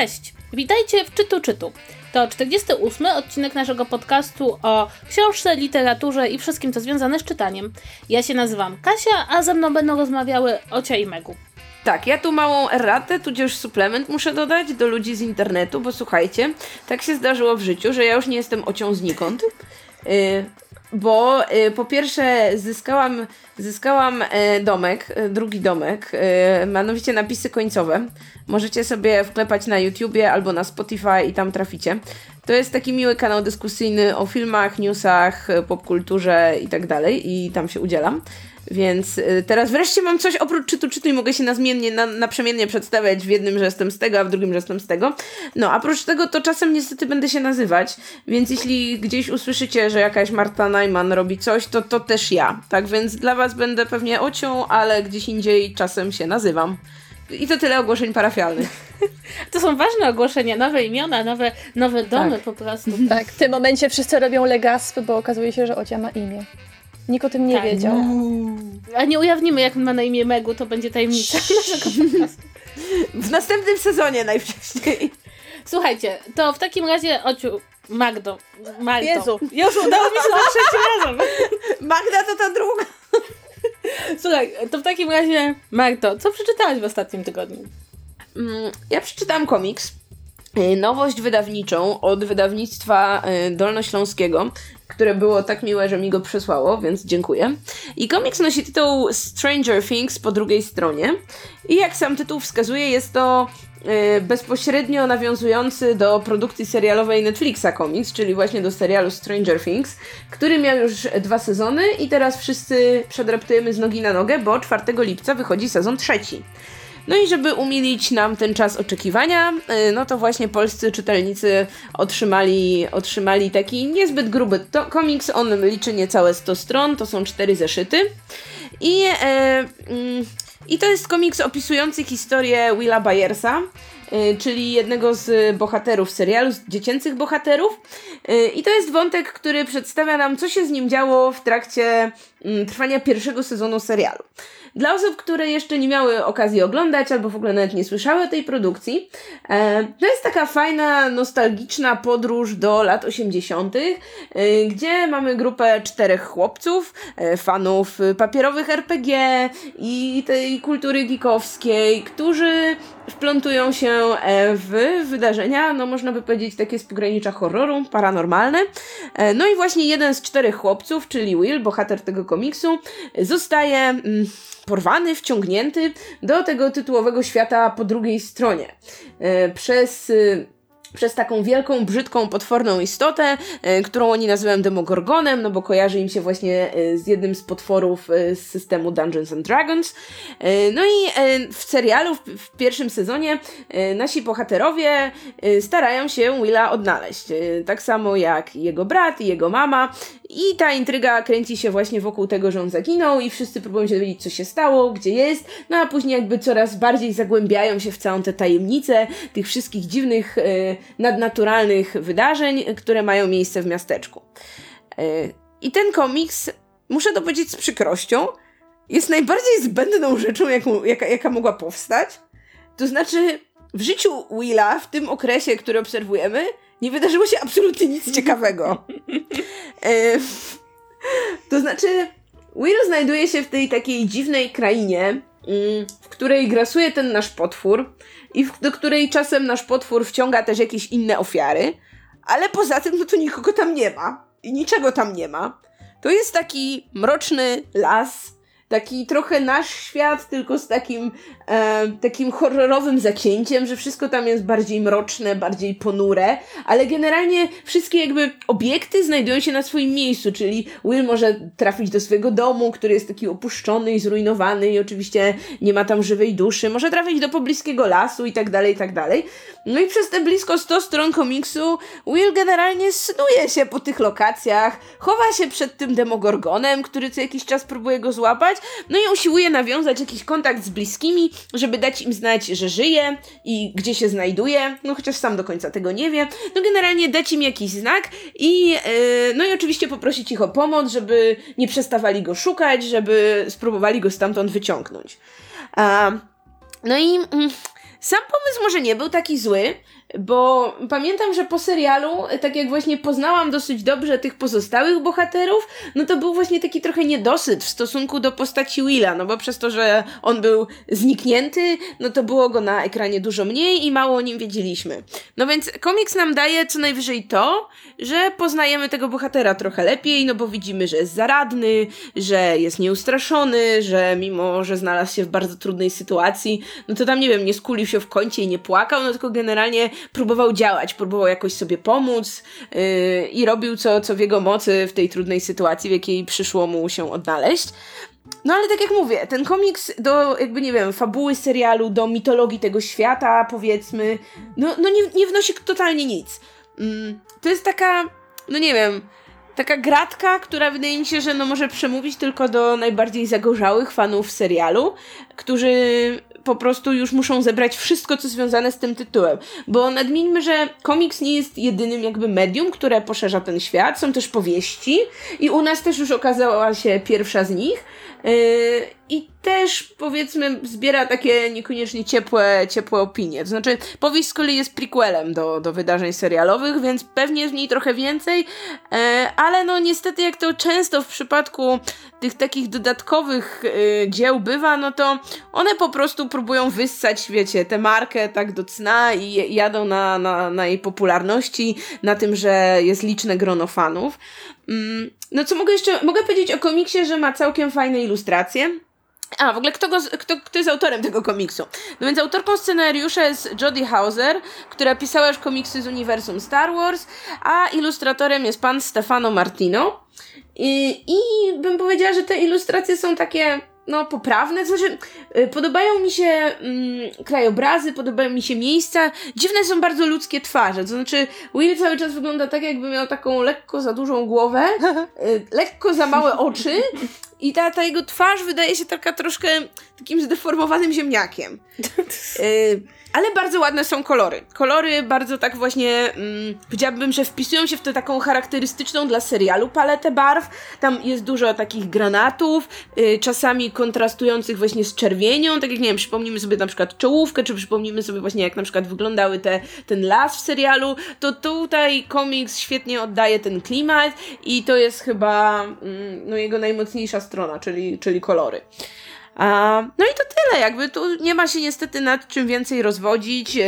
Cześć! Witajcie w Czytu Czytu. To 48 odcinek naszego podcastu o książce, literaturze i wszystkim, co związane z czytaniem. Ja się nazywam Kasia, a ze mną będą rozmawiały Ocia i Megu. Tak, ja tu małą erratę, tudzież suplement muszę dodać do ludzi z internetu, bo słuchajcie, tak się zdarzyło w życiu, że ja już nie jestem ocią znikąd. Yy, bo y, po pierwsze zyskałam, zyskałam y, domek, y, drugi domek, y, mianowicie napisy końcowe. Możecie sobie wklepać na YouTubie albo na Spotify i tam traficie. To jest taki miły kanał dyskusyjny o filmach, newsach, popkulturze i tak dalej i tam się udzielam. Więc y, teraz wreszcie mam coś oprócz czytu czytu i mogę się nazmiennie, na, naprzemiennie przedstawiać w jednym, że jestem z tego, a w drugim, że jestem z tego. No, a oprócz tego to czasem niestety będę się nazywać, więc jeśli gdzieś usłyszycie, że jakaś Marta Najman robi coś, to to też ja. Tak więc dla was będę pewnie ocią, ale gdzieś indziej czasem się nazywam. I to tyle ogłoszeń parafialnych. To są ważne ogłoszenia, nowe imiona, nowe, nowe domy tak. po prostu. Tak, w tym momencie wszyscy robią legaspy, bo okazuje się, że Ocia ma imię. Nikt o tym nie Tak. wiedział. A nie ujawnimy, jak ma na imię Megu, to będzie tajemnica naszego podcastu. W następnym sezonie najwcześniej. Słuchajcie, to w takim razie, Ociu, Magdo, Magdo. Jezu. Już udało mi się za trzecim razem. Magda to ta druga. Słuchaj, to w takim razie, Magdo, co przeczytałaś w ostatnim tygodniu? Mm, Ja przeczytałam komiks. Y, Nowość wydawniczą od wydawnictwa y, Dolnośląskiego, które było tak miłe, że mi go przesłało, więc dziękuję. I komiks nosi tytuł Stranger Things po drugiej stronie. I jak sam tytuł wskazuje, jest to y, bezpośrednio nawiązujący do produkcji serialowej Netflixa komiks, czyli właśnie do serialu Stranger Things, który miał już dwa sezony i teraz wszyscy przedreptujemy z nogi na nogę, bo 4 lipca wychodzi sezon trzeci. No i żeby umilić nam ten czas oczekiwania, y, no to właśnie polscy czytelnicy otrzymali, otrzymali taki niezbyt gruby to komiks. On liczy niecałe 100 stron, to są cztery zeszyty. I, e, mm, I to jest komiks opisujący historię Willa Byersa, czyli jednego z bohaterów serialu, z dziecięcych bohaterów. Y, I to jest wątek, który przedstawia nam, co się z nim działo w trakcie mm, trwania pierwszego sezonu serialu. Dla osób, które jeszcze nie miały okazji oglądać albo w ogóle nawet nie słyszały o tej produkcji, e, to jest taka fajna, nostalgiczna podróż do lat 80., e, gdzie mamy grupę czterech chłopców, e, fanów papierowych RPG i tej kultury geekowskiej, którzy wplątują się e, w wydarzenia, no można by powiedzieć takie z pogranicza horroru, paranormalne. E, No i właśnie jeden z czterech chłopców, czyli Will, bohater tego komiksu, zostaje mm, porwany, wciągnięty do tego tytułowego świata po drugiej stronie. E, Przez y, przez taką wielką, brzydką, potworną istotę, e, którą oni nazywają Demogorgonem, no bo kojarzy im się właśnie e, z jednym z potworów e, z systemu Dungeons and Dragons. No i w serialu, w, pierwszym sezonie, nasi bohaterowie starają się Willa odnaleźć. Tak samo jak jego brat i jego mama. I ta intryga kręci się właśnie wokół tego, że on zaginął i wszyscy próbują się dowiedzieć, co się stało, gdzie jest, no a później jakby coraz bardziej zagłębiają się w całą tę tajemnicę tych wszystkich dziwnych, nadnaturalnych wydarzeń, które mają miejsce w miasteczku. E, I ten komiks, muszę to powiedzieć z przykrością, jest najbardziej zbędną rzeczą, jaką, jaka, jaka mogła powstać. To znaczy, w życiu Willa w tym okresie, który obserwujemy, nie wydarzyło się absolutnie nic ciekawego. E, to znaczy, Will znajduje się w tej takiej dziwnej krainie, w której grasuje ten nasz potwór i w, do której czasem nasz potwór wciąga też jakieś inne ofiary, ale poza tym, no to nikogo tam nie ma i niczego tam nie ma. To jest taki mroczny las, taki trochę nasz świat, tylko z takim, e, takim horrorowym zacięciem, że wszystko tam jest bardziej mroczne, bardziej ponure, ale generalnie wszystkie jakby obiekty znajdują się na swoim miejscu, czyli Will może trafić do swojego domu, który jest taki opuszczony i zrujnowany i oczywiście nie ma tam żywej duszy, może trafić do pobliskiego lasu i tak dalej, i tak dalej. No i przez te blisko 100 stron komiksu Will generalnie snuje się po tych lokacjach, chowa się przed tym demogorgonem, który co jakiś czas próbuje go złapać, no i usiłuje nawiązać jakiś kontakt z bliskimi, żeby dać im znać, że żyje i gdzie się znajduje, no chociaż sam do końca tego nie wie. No generalnie dać im jakiś znak i yy, no i oczywiście poprosić ich o pomoc, żeby nie przestawali go szukać, żeby spróbowali go stamtąd wyciągnąć. A, no i mm, sam pomysł może nie był taki zły, bo pamiętam, że po serialu, tak jak właśnie poznałam dosyć dobrze tych pozostałych bohaterów, no to był właśnie taki trochę niedosyt w stosunku do postaci Willa, no bo przez to, że on był zniknięty, no to było go na ekranie dużo mniej i mało o nim wiedzieliśmy. No więc komiks nam daje co najwyżej to, że poznajemy tego bohatera trochę lepiej, no bo widzimy, że jest zaradny, że jest nieustraszony, że mimo, że znalazł się w bardzo trudnej sytuacji, no to tam, nie wiem, nie skulił się w kącie i nie płakał, no tylko generalnie próbował działać, próbował jakoś sobie pomóc yy, i robił co, co w jego mocy w tej trudnej sytuacji, w jakiej przyszło mu się odnaleźć. No ale tak jak mówię, ten komiks do jakby nie wiem, fabuły serialu, do mitologii tego świata, powiedzmy, no, no nie, nie wnosi totalnie nic. Mm, to jest taka, no nie wiem, taka gratka, która wydaje mi się, że no może przemówić tylko do najbardziej zagorzałych fanów serialu, którzy po prostu już muszą zebrać wszystko, co związane z tym tytułem. Bo nadmieńmy, że komiks nie jest jedynym jakby medium, które poszerza ten świat. Są też powieści i u nas też już okazała się pierwsza z nich. Yy, I też powiedzmy zbiera takie niekoniecznie ciepłe, ciepłe opinie. To znaczy powieść z kolei jest prequelem do, do wydarzeń serialowych, więc pewnie w niej trochę więcej, yy, ale no niestety jak to często w przypadku tych takich dodatkowych yy, dzieł bywa, no to one po prostu próbują wyssać, wiecie, tę markę tak do cna i jadą na, na, na jej popularności, na tym, że jest liczne grono fanów. Mm, no co mogę jeszcze, mogę powiedzieć o komiksie, że ma całkiem fajne ilustracje. A, w ogóle kto, go, kto, kto jest autorem tego komiksu? No więc autorką scenariusza jest Jodie Hauser, która pisała już komiksy z uniwersum Star Wars, a ilustratorem jest pan Stefano Martino. I, I bym powiedziała, że te ilustracje są takie no, poprawne. To znaczy, y, podobają mi się mm, krajobrazy, podobają mi się miejsca. Dziwne są bardzo ludzkie twarze. To znaczy, Will cały czas wygląda tak, jakby miał taką lekko za dużą głowę, y, lekko za małe oczy. I ta, ta jego twarz wydaje się taka troszkę takim zdeformowanym ziemniakiem. Ale bardzo ładne są kolory. Kolory bardzo tak właśnie, mm, powiedziałabym, że wpisują się w tę taką charakterystyczną dla serialu paletę barw. Tam jest dużo takich granatów, y, czasami kontrastujących właśnie z czerwienią. Tak jak, nie wiem, przypomnimy sobie na przykład czołówkę, czy przypomnimy sobie właśnie jak na przykład wyglądały te, ten las w serialu, to tutaj komiks świetnie oddaje ten klimat i to jest chyba mm, no, jego najmocniejsza strona, czyli, czyli kolory. No i to tyle, jakby tu nie ma się niestety nad czym więcej rozwodzić. Yy,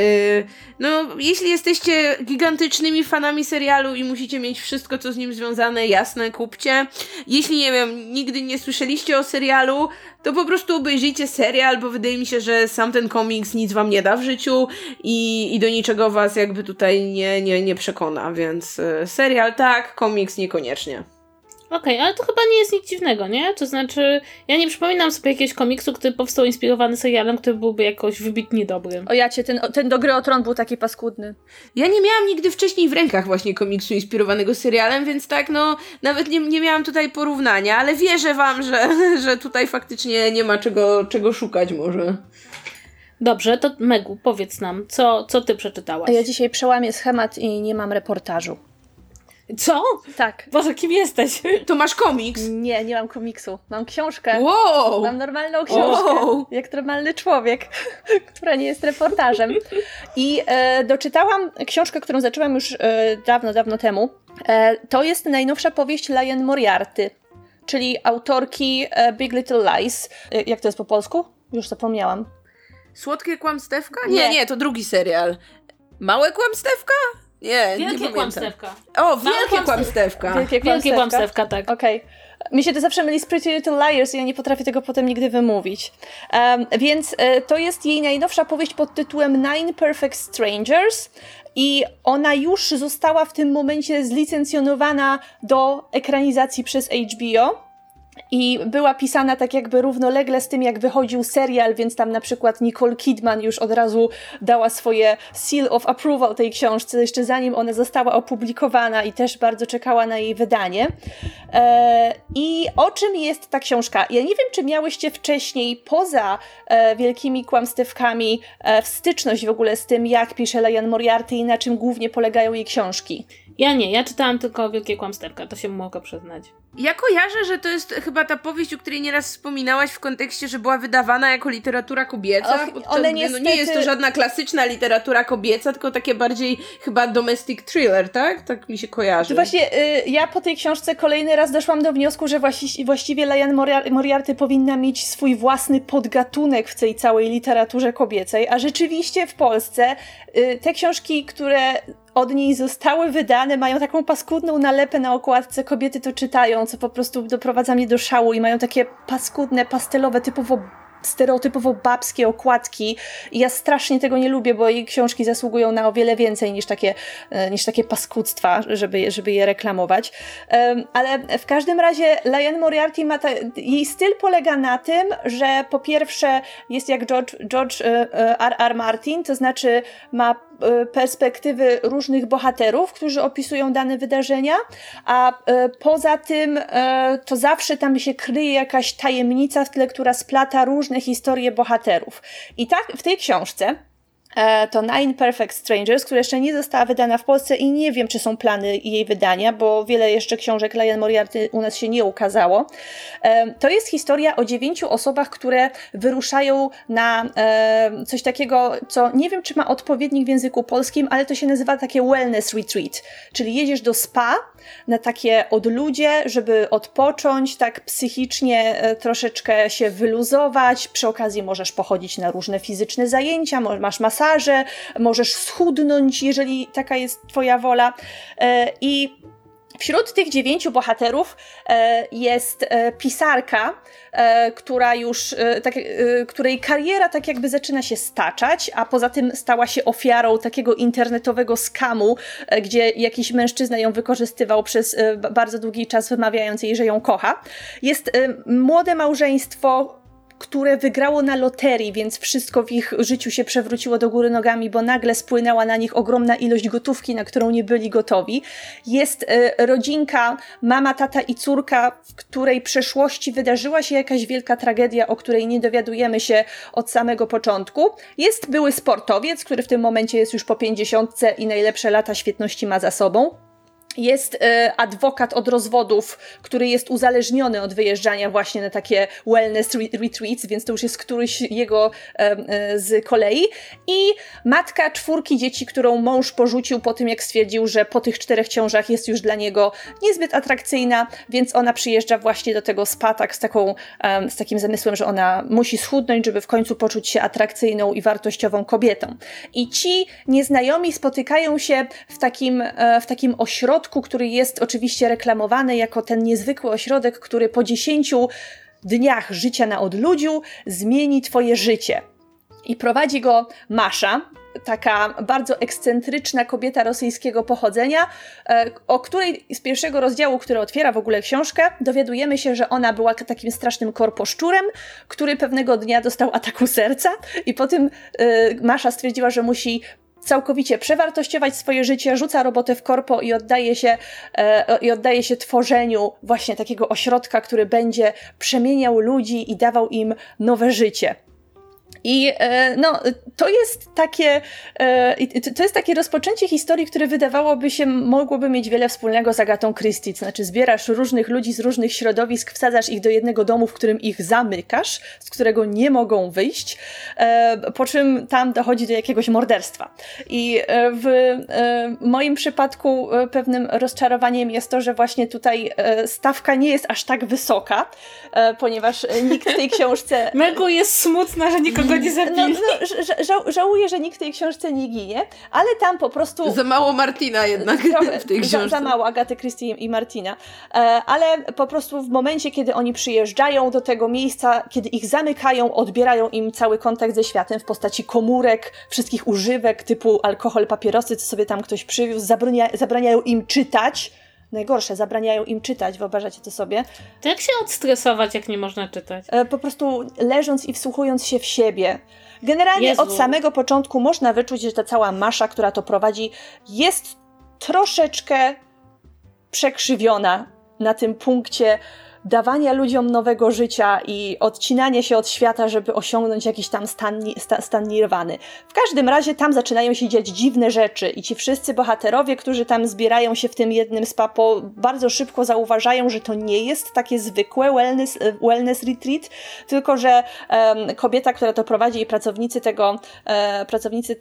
no, jeśli jesteście gigantycznymi fanami serialu i musicie mieć wszystko, co z nim związane, jasne, kupcie. Jeśli, nie wiem, nigdy nie słyszeliście o serialu, to po prostu obejrzyjcie serial, bo wydaje mi się, że sam ten komiks nic wam nie da w życiu i, i do niczego was jakby tutaj nie, nie, nie przekona, więc yy, serial tak, komiks niekoniecznie. Okej, okay, ale to chyba nie jest nic dziwnego, nie? To znaczy, ja nie przypominam sobie jakiegoś komiksu, który powstał inspirowany serialem, który byłby jakoś wybitnie dobry. O ja cię, ten, ten do gry o tron był taki paskudny. Ja nie miałam nigdy wcześniej w rękach właśnie komiksu inspirowanego serialem, więc tak, no, nawet nie, nie miałam tutaj porównania, ale wierzę wam, że, że tutaj faktycznie nie ma czego, czego szukać może. Dobrze, to Megu, powiedz nam, co, co ty przeczytałaś? Ja dzisiaj przełamię schemat i nie mam reportażu. Co? Tak. Boże, kim jesteś? To masz komiks? Nie, nie mam komiksu. Mam książkę. Wow! Mam normalną książkę. Wow. Jak normalny człowiek, która nie jest reportażem. I e, doczytałam książkę, którą zaczęłam już e, dawno, dawno temu. E, to jest najnowsza powieść Lion Moriarty, czyli autorki e, Big Little Lies. E, jak to jest po polsku? Już zapomniałam. Słodkie kłamstewka? Nie, nie, nie to drugi serial. Małe kłamstewka? Nie, Wielkie nie kłamstewka. O, wielkie kłamstewka. Wielkie kłamstewka, wielkie kłamstewka tak. Okej. Okay. Mi się to zawsze myli z Pretty Little Liars i ja nie potrafię tego potem nigdy wymówić. Um, więc e, to jest jej najnowsza powieść pod tytułem Nine Perfect Strangers i ona już została w tym momencie zlicencjonowana do ekranizacji przez HBO. I była pisana tak jakby równolegle z tym, jak wychodził serial, więc tam na przykład Nicole Kidman już od razu dała swoje seal of approval tej książce, jeszcze zanim ona została opublikowana i też bardzo czekała na jej wydanie. E, I o czym jest ta książka? Ja nie wiem, czy miałyście wcześniej, poza e, wielkimi kłamstewkami, e, w styczność w ogóle z tym, jak pisze Lian Moriarty i na czym głównie polegają jej książki. Ja nie, ja czytałam tylko Wielkie Kłamsterka, to się mogę przyznać. Ja kojarzę, że to jest chyba ta powieść, o której nieraz wspominałaś w kontekście, że była wydawana jako literatura kobieca. Och, podczas gdy, niestety... no nie jest to żadna klasyczna literatura kobieca, tylko takie bardziej chyba domestic thriller, tak? Tak mi się kojarzy. To właśnie y, ja po tej książce kolejny raz doszłam do wniosku, że właści właściwie Liane Moriarty powinna mieć swój własny podgatunek w tej całej literaturze kobiecej, a rzeczywiście w Polsce y, te książki, które od niej zostały wydane, mają taką paskudną nalepę na okładce, kobiety to czytają, co po prostu doprowadza mnie do szału i mają takie paskudne, pastelowe, typowo stereotypowo babskie okładki i ja strasznie tego nie lubię, bo jej książki zasługują na o wiele więcej niż takie, e, niż takie paskudztwa, żeby, żeby je reklamować. Ale w każdym razie Liane Moriarty ma ta, jej styl polega na tym, że po pierwsze jest jak George, George R. R. Martin, to znaczy ma E, perspektywy różnych bohaterów, którzy opisują dane wydarzenia, a e, poza tym e, to zawsze tam się kryje jakaś tajemnica w tle, która splata różne historie bohaterów. I tak w tej książce to Nine Perfect Strangers, która jeszcze nie została wydana w Polsce i nie wiem, czy są plany jej wydania, bo wiele jeszcze książek Liane Moriarty u nas się nie ukazało. E, to jest historia o dziewięciu osobach, które wyruszają na e, coś takiego, co nie wiem, czy ma odpowiednik w języku polskim, ale to się nazywa takie wellness retreat, czyli jedziesz do spa na takie odludzie, żeby odpocząć, tak psychicznie troszeczkę się wyluzować, przy okazji możesz pochodzić na różne fizyczne zajęcia, masz masę masaże, możesz schudnąć, jeżeli taka jest Twoja wola. E, I Wśród tych dziewięciu bohaterów e, jest e, pisarka, która już, tak, której kariera tak jakby zaczyna się staczać, a poza tym stała się ofiarą takiego internetowego skamu, gdzie jakiś mężczyzna ją wykorzystywał przez bardzo długi czas, wymawiając jej, że ją kocha. Jest młode małżeństwo, które wygrało na loterii, więc wszystko w ich życiu się przewróciło do góry nogami, bo nagle spłynęła na nich ogromna ilość gotówki, na którą nie byli gotowi. Jest y, rodzinka, mama, tata i córka, w której przeszłości wydarzyła się jakaś wielka tragedia, o której nie dowiadujemy się od samego początku. Jest były sportowiec, który w tym momencie jest już po pięćdziesiątce i najlepsze lata świetności ma za sobą. Jest e, adwokat od rozwodów, który jest uzależniony od wyjeżdżania właśnie na takie wellness retreats, więc to już jest któryś jego e, z kolei. I matka czwórki dzieci, którą mąż porzucił po tym, jak stwierdził, że po tych czterech ciążach jest już dla niego niezbyt atrakcyjna, więc ona przyjeżdża właśnie do tego spa tak z, taką, z takim zamysłem, że ona musi schudnąć, żeby w końcu poczuć się atrakcyjną i wartościową kobietą. I ci nieznajomi spotykają się w takim, e, w takim ośrodku, ośrodku, który jest oczywiście reklamowany jako ten niezwykły ośrodek, który po 10 dniach życia na odludziu zmieni Twoje życie. I prowadzi go Masza, taka bardzo ekscentryczna kobieta rosyjskiego pochodzenia, e, o której z pierwszego rozdziału, który otwiera w ogóle książkę, dowiadujemy się, że ona była takim strasznym korposzczurem, który pewnego dnia dostał ataku serca i po tym e, Masza stwierdziła, że musi całkowicie przewartościować swoje życie, rzuca robotę w korpo i oddaje się, e, i oddaje się tworzeniu właśnie takiego ośrodka, który będzie przemieniał ludzi i dawał im nowe życie. I e, no, to jest takie, e, to jest takie rozpoczęcie historii, które wydawałoby się mogłoby mieć wiele wspólnego z Agatą Christie. Znaczy, zbierasz różnych ludzi z różnych środowisk, wsadzasz ich do jednego domu, w którym ich zamykasz, z którego nie mogą wyjść, e, po czym tam dochodzi do jakiegoś morderstwa. I w moim przypadku pewnym rozczarowaniem jest to, że właśnie tutaj stawka nie jest aż tak wysoka, ponieważ nikt w tej książce. Mego jest smutna, że nikogo go nie no, zabili. No, ża żałuję, że nikt w tej książce nie ginie, ale tam po prostu... Za mało Martina jednak trochę, w tej książce. Za, za mało Agaty Christie i Martina. E, ale po prostu w momencie, kiedy oni przyjeżdżają do tego miejsca, kiedy ich zamykają, odbierają im cały kontakt ze światem w postaci komórek, wszystkich używek typu alkohol, papierosy, co sobie tam ktoś przywiózł, zabrania zabraniają im czytać, najgorsze, zabraniają im czytać, wyobrażacie to sobie. To jak się odstresować, jak nie można czytać? E, po prostu leżąc i wsłuchując się w siebie. Generalnie Jezu. od samego początku można wyczuć, że ta cała masza, która to prowadzi, jest troszeczkę przekrzywiona na tym punkcie dawania ludziom nowego życia i odcinania się od świata, żeby osiągnąć jakiś tam stan, stan nirwany. W każdym razie tam zaczynają się dziać dziwne rzeczy i ci wszyscy bohaterowie, którzy tam zbierają się w tym jednym spa, po, bardzo szybko zauważają, że to nie jest takie zwykłe wellness, wellness retreat, tylko że um, kobieta, która to prowadzi i pracownicy tego, e, pracownicy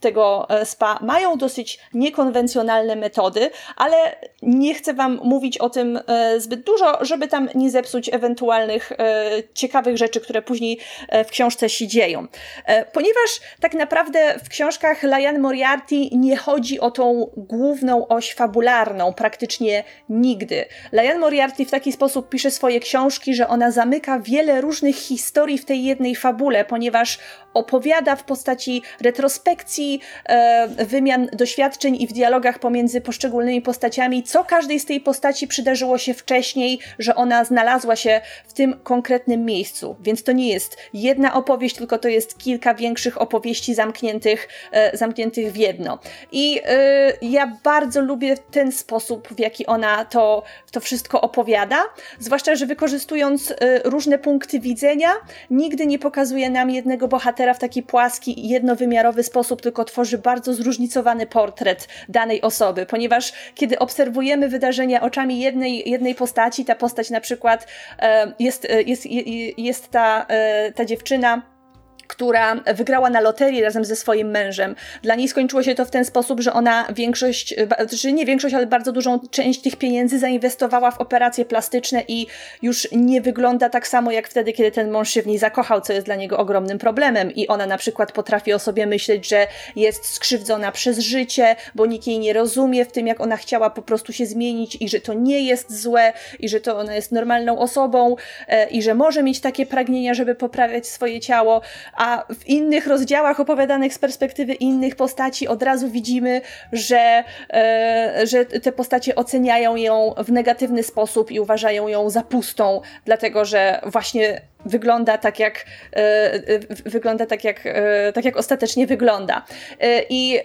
tego e, spa mają dosyć niekonwencjonalne metody, ale nie chcę Wam mówić o tym e, zbyt dużo, żeby tam nie zepsuć ewentualnych e, ciekawych rzeczy, które później e, w książce się dzieją. Ponieważ tak naprawdę w książkach Liane Moriarty nie chodzi o tą główną oś fabularną praktycznie nigdy. Liane Moriarty w taki sposób pisze swoje książki, że ona zamyka wiele różnych historii w tej jednej fabule, ponieważ opowiada w postaci retrospekcji, wymian doświadczeń i w dialogach pomiędzy poszczególnymi postaciami, co każdej z tej postaci przydarzyło się wcześniej, że ona znalazła się w tym konkretnym miejscu. Więc to nie jest jedna opowieść, tylko to jest kilka większych opowieści zamkniętych, e, zamkniętych w jedno. I e, ja bardzo lubię ten sposób, w jaki ona to, to wszystko opowiada, zwłaszcza, że wykorzystując e, różne punkty widzenia, nigdy nie pokazuje nam jednego bohatera w taki płaski, jednowymiarowy sposób, tylko tworzy bardzo zróżnicowany portret danej osoby, ponieważ kiedy obserwujemy wydarzenia oczami jednej, jednej postaci, ta postać na przykład e, jest, e, jest, jest ta, e, ta dziewczyna, która wygrała na loterii razem ze swoim mężem. Dla niej skończyło się to w ten sposób, że ona większość, czy znaczy nie większość, ale bardzo dużą część tych pieniędzy zainwestowała w operacje plastyczne i już nie wygląda tak samo jak wtedy, kiedy ten mąż się w niej zakochał, co jest dla niego ogromnym problemem. I ona na przykład potrafi o sobie myśleć, że jest skrzywdzona przez życie, bo nikt jej nie rozumie w tym, jak ona chciała po prostu się zmienić i że to nie jest złe i że to ona jest normalną osobą e, i że może mieć takie pragnienia, żeby poprawiać swoje ciało, a w innych rozdziałach opowiadanych z perspektywy innych postaci od razu widzimy, że, e, że te postacie oceniają ją w negatywny sposób i uważają ją za pustą, dlatego że właśnie wygląda tak jak e, e, wygląda tak jak, e, tak jak ostatecznie wygląda. I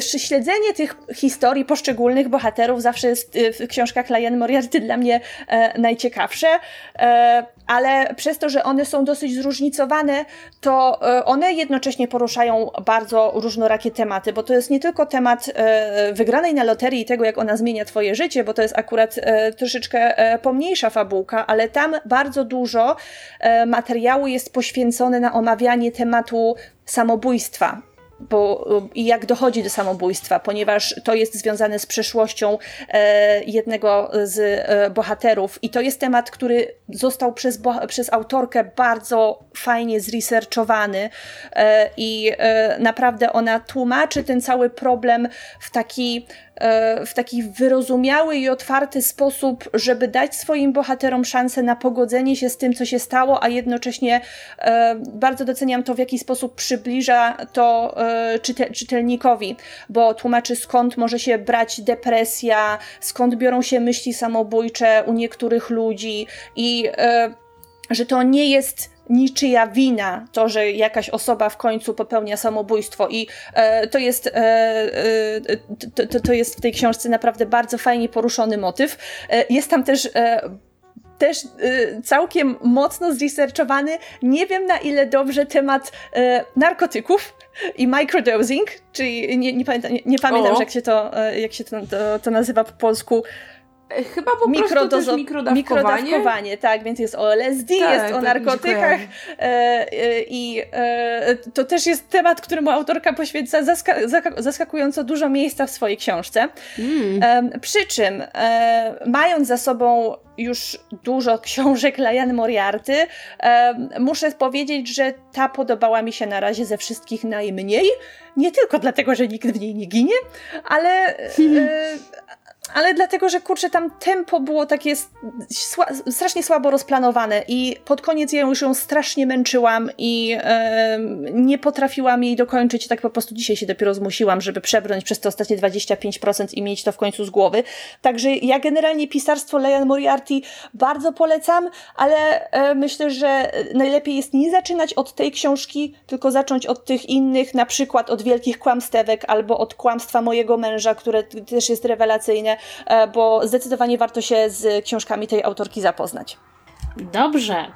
śledzenie tych historii poszczególnych bohaterów zawsze jest w książkach Liane Moriarty dla mnie najciekawsze, ale przez to, że one są dosyć zróżnicowane, to one jednocześnie poruszają bardzo różnorakie tematy, bo to jest nie tylko temat wygranej na loterii i tego, jak ona zmienia twoje życie, bo to jest akurat troszeczkę pomniejsza fabułka, ale tam bardzo dużo E, materiału jest poświęcony na omawianie tematu samobójstwa bo, i jak dochodzi do samobójstwa, ponieważ to jest związane z przeszłością e, jednego z e, bohaterów. I to jest temat, który został przez, przez autorkę bardzo fajnie zresearchowany e, i naprawdę ona tłumaczy ten cały problem w taki w taki wyrozumiały i otwarty sposób, żeby dać swoim bohaterom szansę na pogodzenie się z tym, co się stało, a jednocześnie e, bardzo doceniam to, w jaki sposób przybliża to e, czytelnikowi, bo tłumaczy skąd może się brać depresja, skąd biorą się myśli samobójcze u niektórych ludzi i że to nie jest niczyja wina to, że jakaś osoba w końcu popełnia samobójstwo i e, to jest e, e, to, to, jest w tej książce naprawdę bardzo fajnie poruszony motyw. E, jest tam też e, też y, całkiem mocno zresearchowany. Nie wiem na ile dobrze temat y, narkotyków i microdosing, czyli nie, nie pamiętam, nie, nie pamiętam jak się, to, jak się to, to, to nazywa po polsku. Chyba po Mikrodozo- prostu też mikrodawkowanie. mikrodawkowanie. tak, więc jest o LSD, tak, jest o tak, narkotykach e, e, i e, to też jest temat, któremu autorka poświęca zaska- zaskakująco dużo miejsca w swojej książce. Mm. przy czym, mając za sobą już dużo książek Liane Moriarty, muszę powiedzieć, że ta podobała mi się na razie ze wszystkich najmniej. Nie tylko dlatego, że nikt w niej nie ginie, ale, ale dlatego, że kurczę, tam tempo było takie sła strasznie słabo rozplanowane i pod koniec ja już ją strasznie męczyłam i e, nie potrafiłam jej dokończyć, tak po prostu dzisiaj się dopiero zmusiłam, żeby przebrnąć przez te ostatnie 25% i mieć to w końcu z głowy. Także ja generalnie pisarstwo Leon Moriarty bardzo polecam, ale e, myślę, że najlepiej jest nie zaczynać od tej książki, tylko zacząć od tych innych, na przykład od Wielkich Kłamstewek albo od Kłamstwa mojego męża, które też jest rewelacyjne, bo zdecydowanie warto się z książkami tej autorki zapoznać. Dobrze.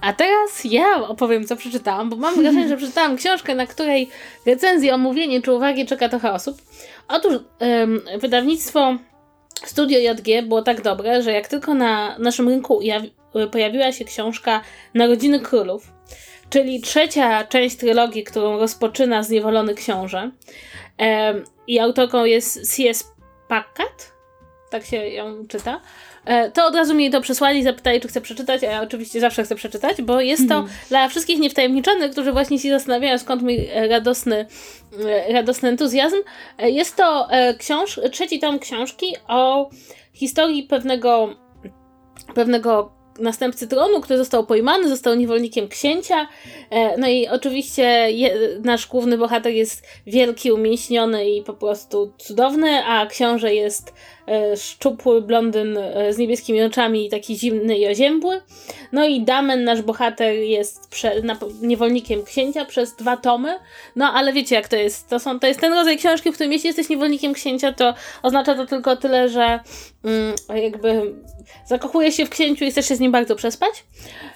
A teraz ja opowiem, co przeczytałam, bo mam wrażenie, że przeczytałam książkę, na której recenzję, omówienie czy uwagi czeka trochę osób. Otóż ym, wydawnictwo Studio JG było tak dobre, że jak tylko na naszym rynku pojawiła się książka Narodziny Królów, czyli trzecia część trylogii, którą rozpoczyna Zniewolony Książę, ym, i autorką jest C.S. Packard, tak się ją czyta, E, to od razu mi to przesłali, zapytali, czy chcę przeczytać, a ja oczywiście zawsze chcę przeczytać, bo jest to mm. dla wszystkich niewtajemniczonych, którzy właśnie się zastanawiają, skąd mój radosny, e, radosny entuzjazm. E, jest to książ trzeci tom książki o historii pewnego pewnego następcy tronu, który został pojmany, został niewolnikiem księcia. E, no i oczywiście je, nasz główny bohater jest wielki, umięśniony i po prostu cudowny, a książę jest e, szczupły blondyn e, z niebieskimi oczami, taki zimny i oziębły. No i Damen, nasz bohater, jest prze, na, niewolnikiem księcia przez dwa tomy. No ale wiecie jak to jest. To, są, to jest ten rodzaj książki, w którym jeśli jesteś niewolnikiem księcia, to oznacza to tylko tyle, że mm, jakby zakochujesz się w księciu i chcesz się z nim bardzo przespać.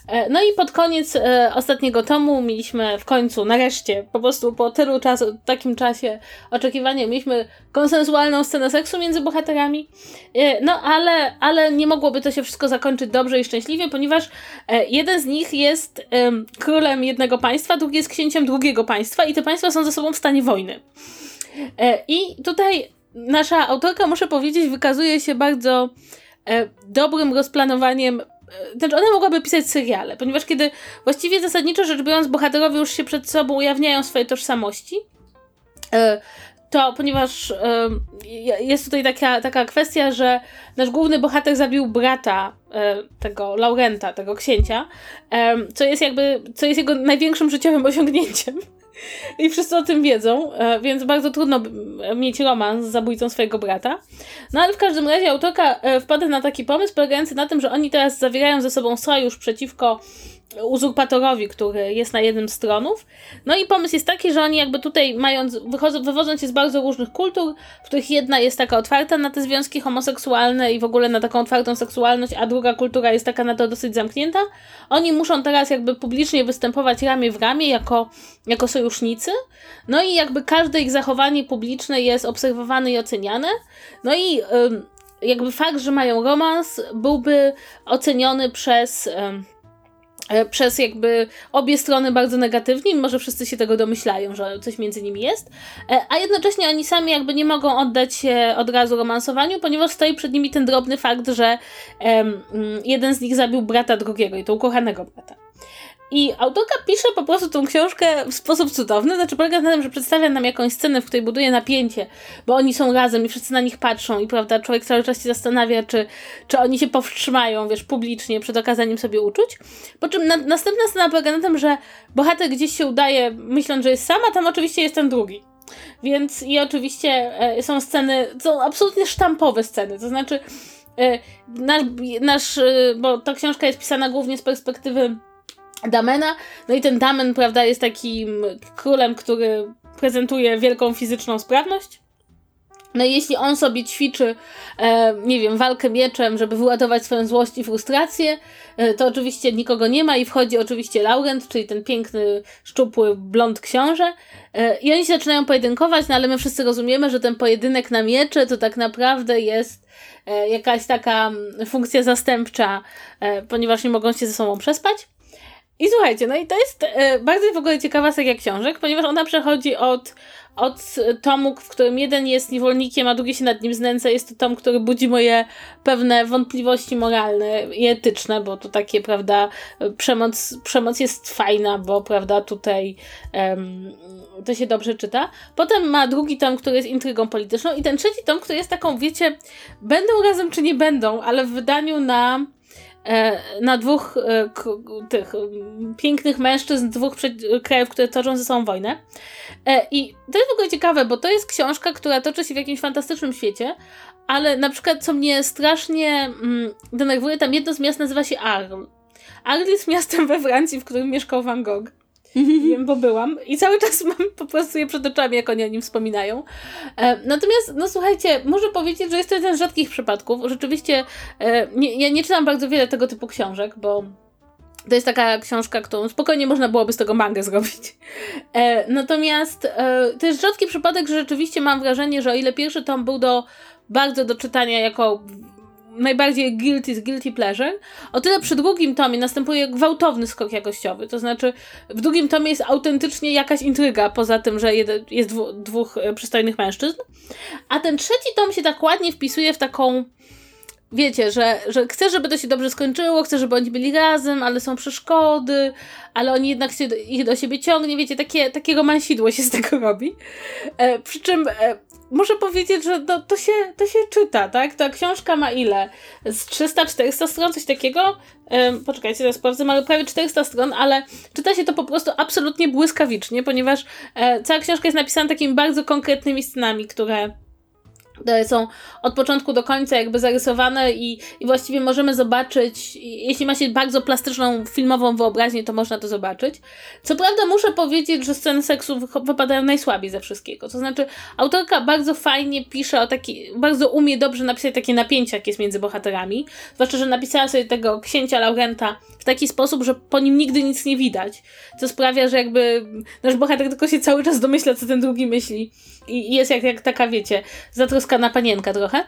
E, no i pod koniec e, ostatniego tomu mieliśmy w końcu, nareszcie, po prostu po tylu czasu, takim czasie oczekiwania, mieliśmy konsensualną scenę seksu między bohaterami. E, no ale, ale nie mogłoby to się wszystko zakończyć dobrze i szczęśliwie, ponieważ jeden z nich jest królem jednego państwa, drugi jest księciem drugiego państwa i te państwa są ze sobą w stanie wojny. I tutaj nasza autorka, muszę powiedzieć, wykazuje się bardzo dobrym rozplanowaniem. E, znaczy, ona mogłaby pisać seriale, ponieważ kiedy właściwie zasadniczo rzecz biorąc, bohaterowie już się przed sobą ujawniają swoje tożsamości, e, to ponieważ e, jest tutaj taka, taka kwestia, że nasz główny bohater zabił brata e, tego Laurenta, tego księcia, e, co jest jakby, co jest jego największym życiowym osiągnięciem. I wszyscy o tym wiedzą, e, więc bardzo trudno mieć romans z zabójcą swojego brata. No ale w każdym razie autorka e, wpada na taki pomysł polegający na tym, że oni teraz zawierają ze sobą sojusz przeciwko uzurpatorowi, który jest na jednym z stronów. No i pomysł jest taki, że oni jakby tutaj mając, wychodzą, się z bardzo różnych kultur, w których jedna jest taka otwarta na te związki homoseksualne i w ogóle na taką otwartą seksualność, a druga kultura jest taka na to dosyć zamknięta, oni muszą teraz jakby publicznie występować ramię w ramię jako, jako sojusznicy. No i jakby każde ich zachowanie publiczne jest obserwowane i oceniane. No i jakby fakt, że mają romans byłby oceniony przez E, przez jakby obie strony bardzo negatywnie, mimo że wszyscy się tego domyślają, że coś między nimi jest, e, a jednocześnie oni sami jakby nie mogą oddać się od razu romansowaniu, ponieważ stoi przed nimi ten drobny fakt, że um, jeden z nich zabił brata drugiego i to ukochanego brata. I autorka pisze po prostu tą książkę w sposób cudowny, znaczy polega na tym, że przedstawia nam jakąś scenę, w której buduje napięcie, bo oni są razem i wszyscy na nich patrzą i prawda, człowiek cały czas się zastanawia, czy, czy oni się powstrzymają, wiesz, publicznie przed okazaniem sobie uczuć. Po czym na, następna scena polega na tym, że bohater gdzieś się udaje, myśląc, że jest sama, tam oczywiście jest ten drugi. Więc i oczywiście e, są sceny, są absolutnie sztampowe sceny, to znaczy e, nasz, nasz e, bo ta książka jest pisana głównie z perspektywy Damena. No i ten Damen, prawda, jest takim królem, który prezentuje wielką fizyczną sprawność. No i jeśli on sobie ćwiczy, e, nie wiem, walkę mieczem, żeby wyładować swoją złość i frustrację, e, to oczywiście nikogo nie ma i wchodzi oczywiście Laurent, czyli ten piękny, szczupły blond książę. E, I oni się zaczynają pojedynkować, no ale my wszyscy rozumiemy, że ten pojedynek na miecze to tak naprawdę jest e, jakaś taka funkcja zastępcza, e, ponieważ nie mogą się ze sobą przespać. I słuchajcie, no i to jest e, bardzo w ogóle ciekawa seria książek, ponieważ ona przechodzi od, od tomu, w którym jeden jest niewolnikiem, a drugi się nad nim znęca. Jest to tom, który budzi moje pewne wątpliwości moralne i etyczne, bo to takie, prawda, przemoc, przemoc jest fajna, bo, prawda, tutaj to się dobrze czyta. Potem ma drugi tom, który jest intrygą polityczną i ten trzeci tom, który jest taką, wiecie, będą razem czy nie będą, ale w wydaniu na na dwóch e, tych pięknych mężczyzn dwóch krajów, które toczą ze sobą wojnę. E, I to jest w ogóle ciekawe, bo to jest książka, która toczy się w jakimś fantastycznym świecie, ale na przykład, co mnie strasznie denerwuje, tam jedno z miast nazywa się Arles. Arles jest miastem we Francji, w którym mieszkał Van Gogh. Wiem, bo byłam i cały czas mam po prostu je przed oczami, jak oni o nim wspominają. E, natomiast, no słuchajcie, muszę powiedzieć, że jest to jeden z rzadkich przypadków. Rzeczywiście, e, nie, ja nie czytam bardzo wiele tego typu książek, bo to jest taka książka, którą spokojnie można byłoby z tego mangę zrobić. E, natomiast e, to jest rzadki przypadek, że rzeczywiście mam wrażenie, że o ile pierwszy tom był do bardzo do czytania jako najbardziej guilty, guilty pleasure, o tyle przy drugim tomie następuje gwałtowny skok jakościowy. To znaczy, w drugim tomie jest autentycznie jakaś intryga, poza tym, że jest dwóch e, przystojnych mężczyzn. A ten trzeci tom się tak ładnie wpisuje w taką wiecie, że, że chcę, żeby to się dobrze skończyło, chcę, żeby oni byli razem, ale są przeszkody, ale oni jednak się ich do siebie ciągnie, wiecie, takie, takiego mansidło się z tego robi. E, przy czym e, muszę powiedzieć, że to, to, się, to się czyta, tak? Ta książka ma ile? Z 300-400 stron, coś takiego? E, poczekajcie, teraz sprawdzę, ma prawie 400 stron, ale czyta się to po prostu absolutnie błyskawicznie, ponieważ e, cała książka jest napisana takimi bardzo konkretnymi scenami, które są od początku do końca jakby zarysowane i, i właściwie możemy zobaczyć, jeśli ma się bardzo plastyczną filmową wyobraźnię, to można to zobaczyć. Co prawda muszę powiedzieć, że sceny seksu wypadają najsłabiej ze wszystkiego. To znaczy autorka bardzo fajnie pisze o taki, bardzo umie dobrze napisać takie napięcie, jakie jest między bohaterami. Zwłaszcza, że napisała sobie tego księcia Laurenta w taki sposób, że po nim nigdy nic nie widać. Co sprawia, że jakby nasz bohater tylko się cały czas domyśla, co ten drugi myśli. I jest jak, jak taka, wiecie, zatroskana panienka trochę.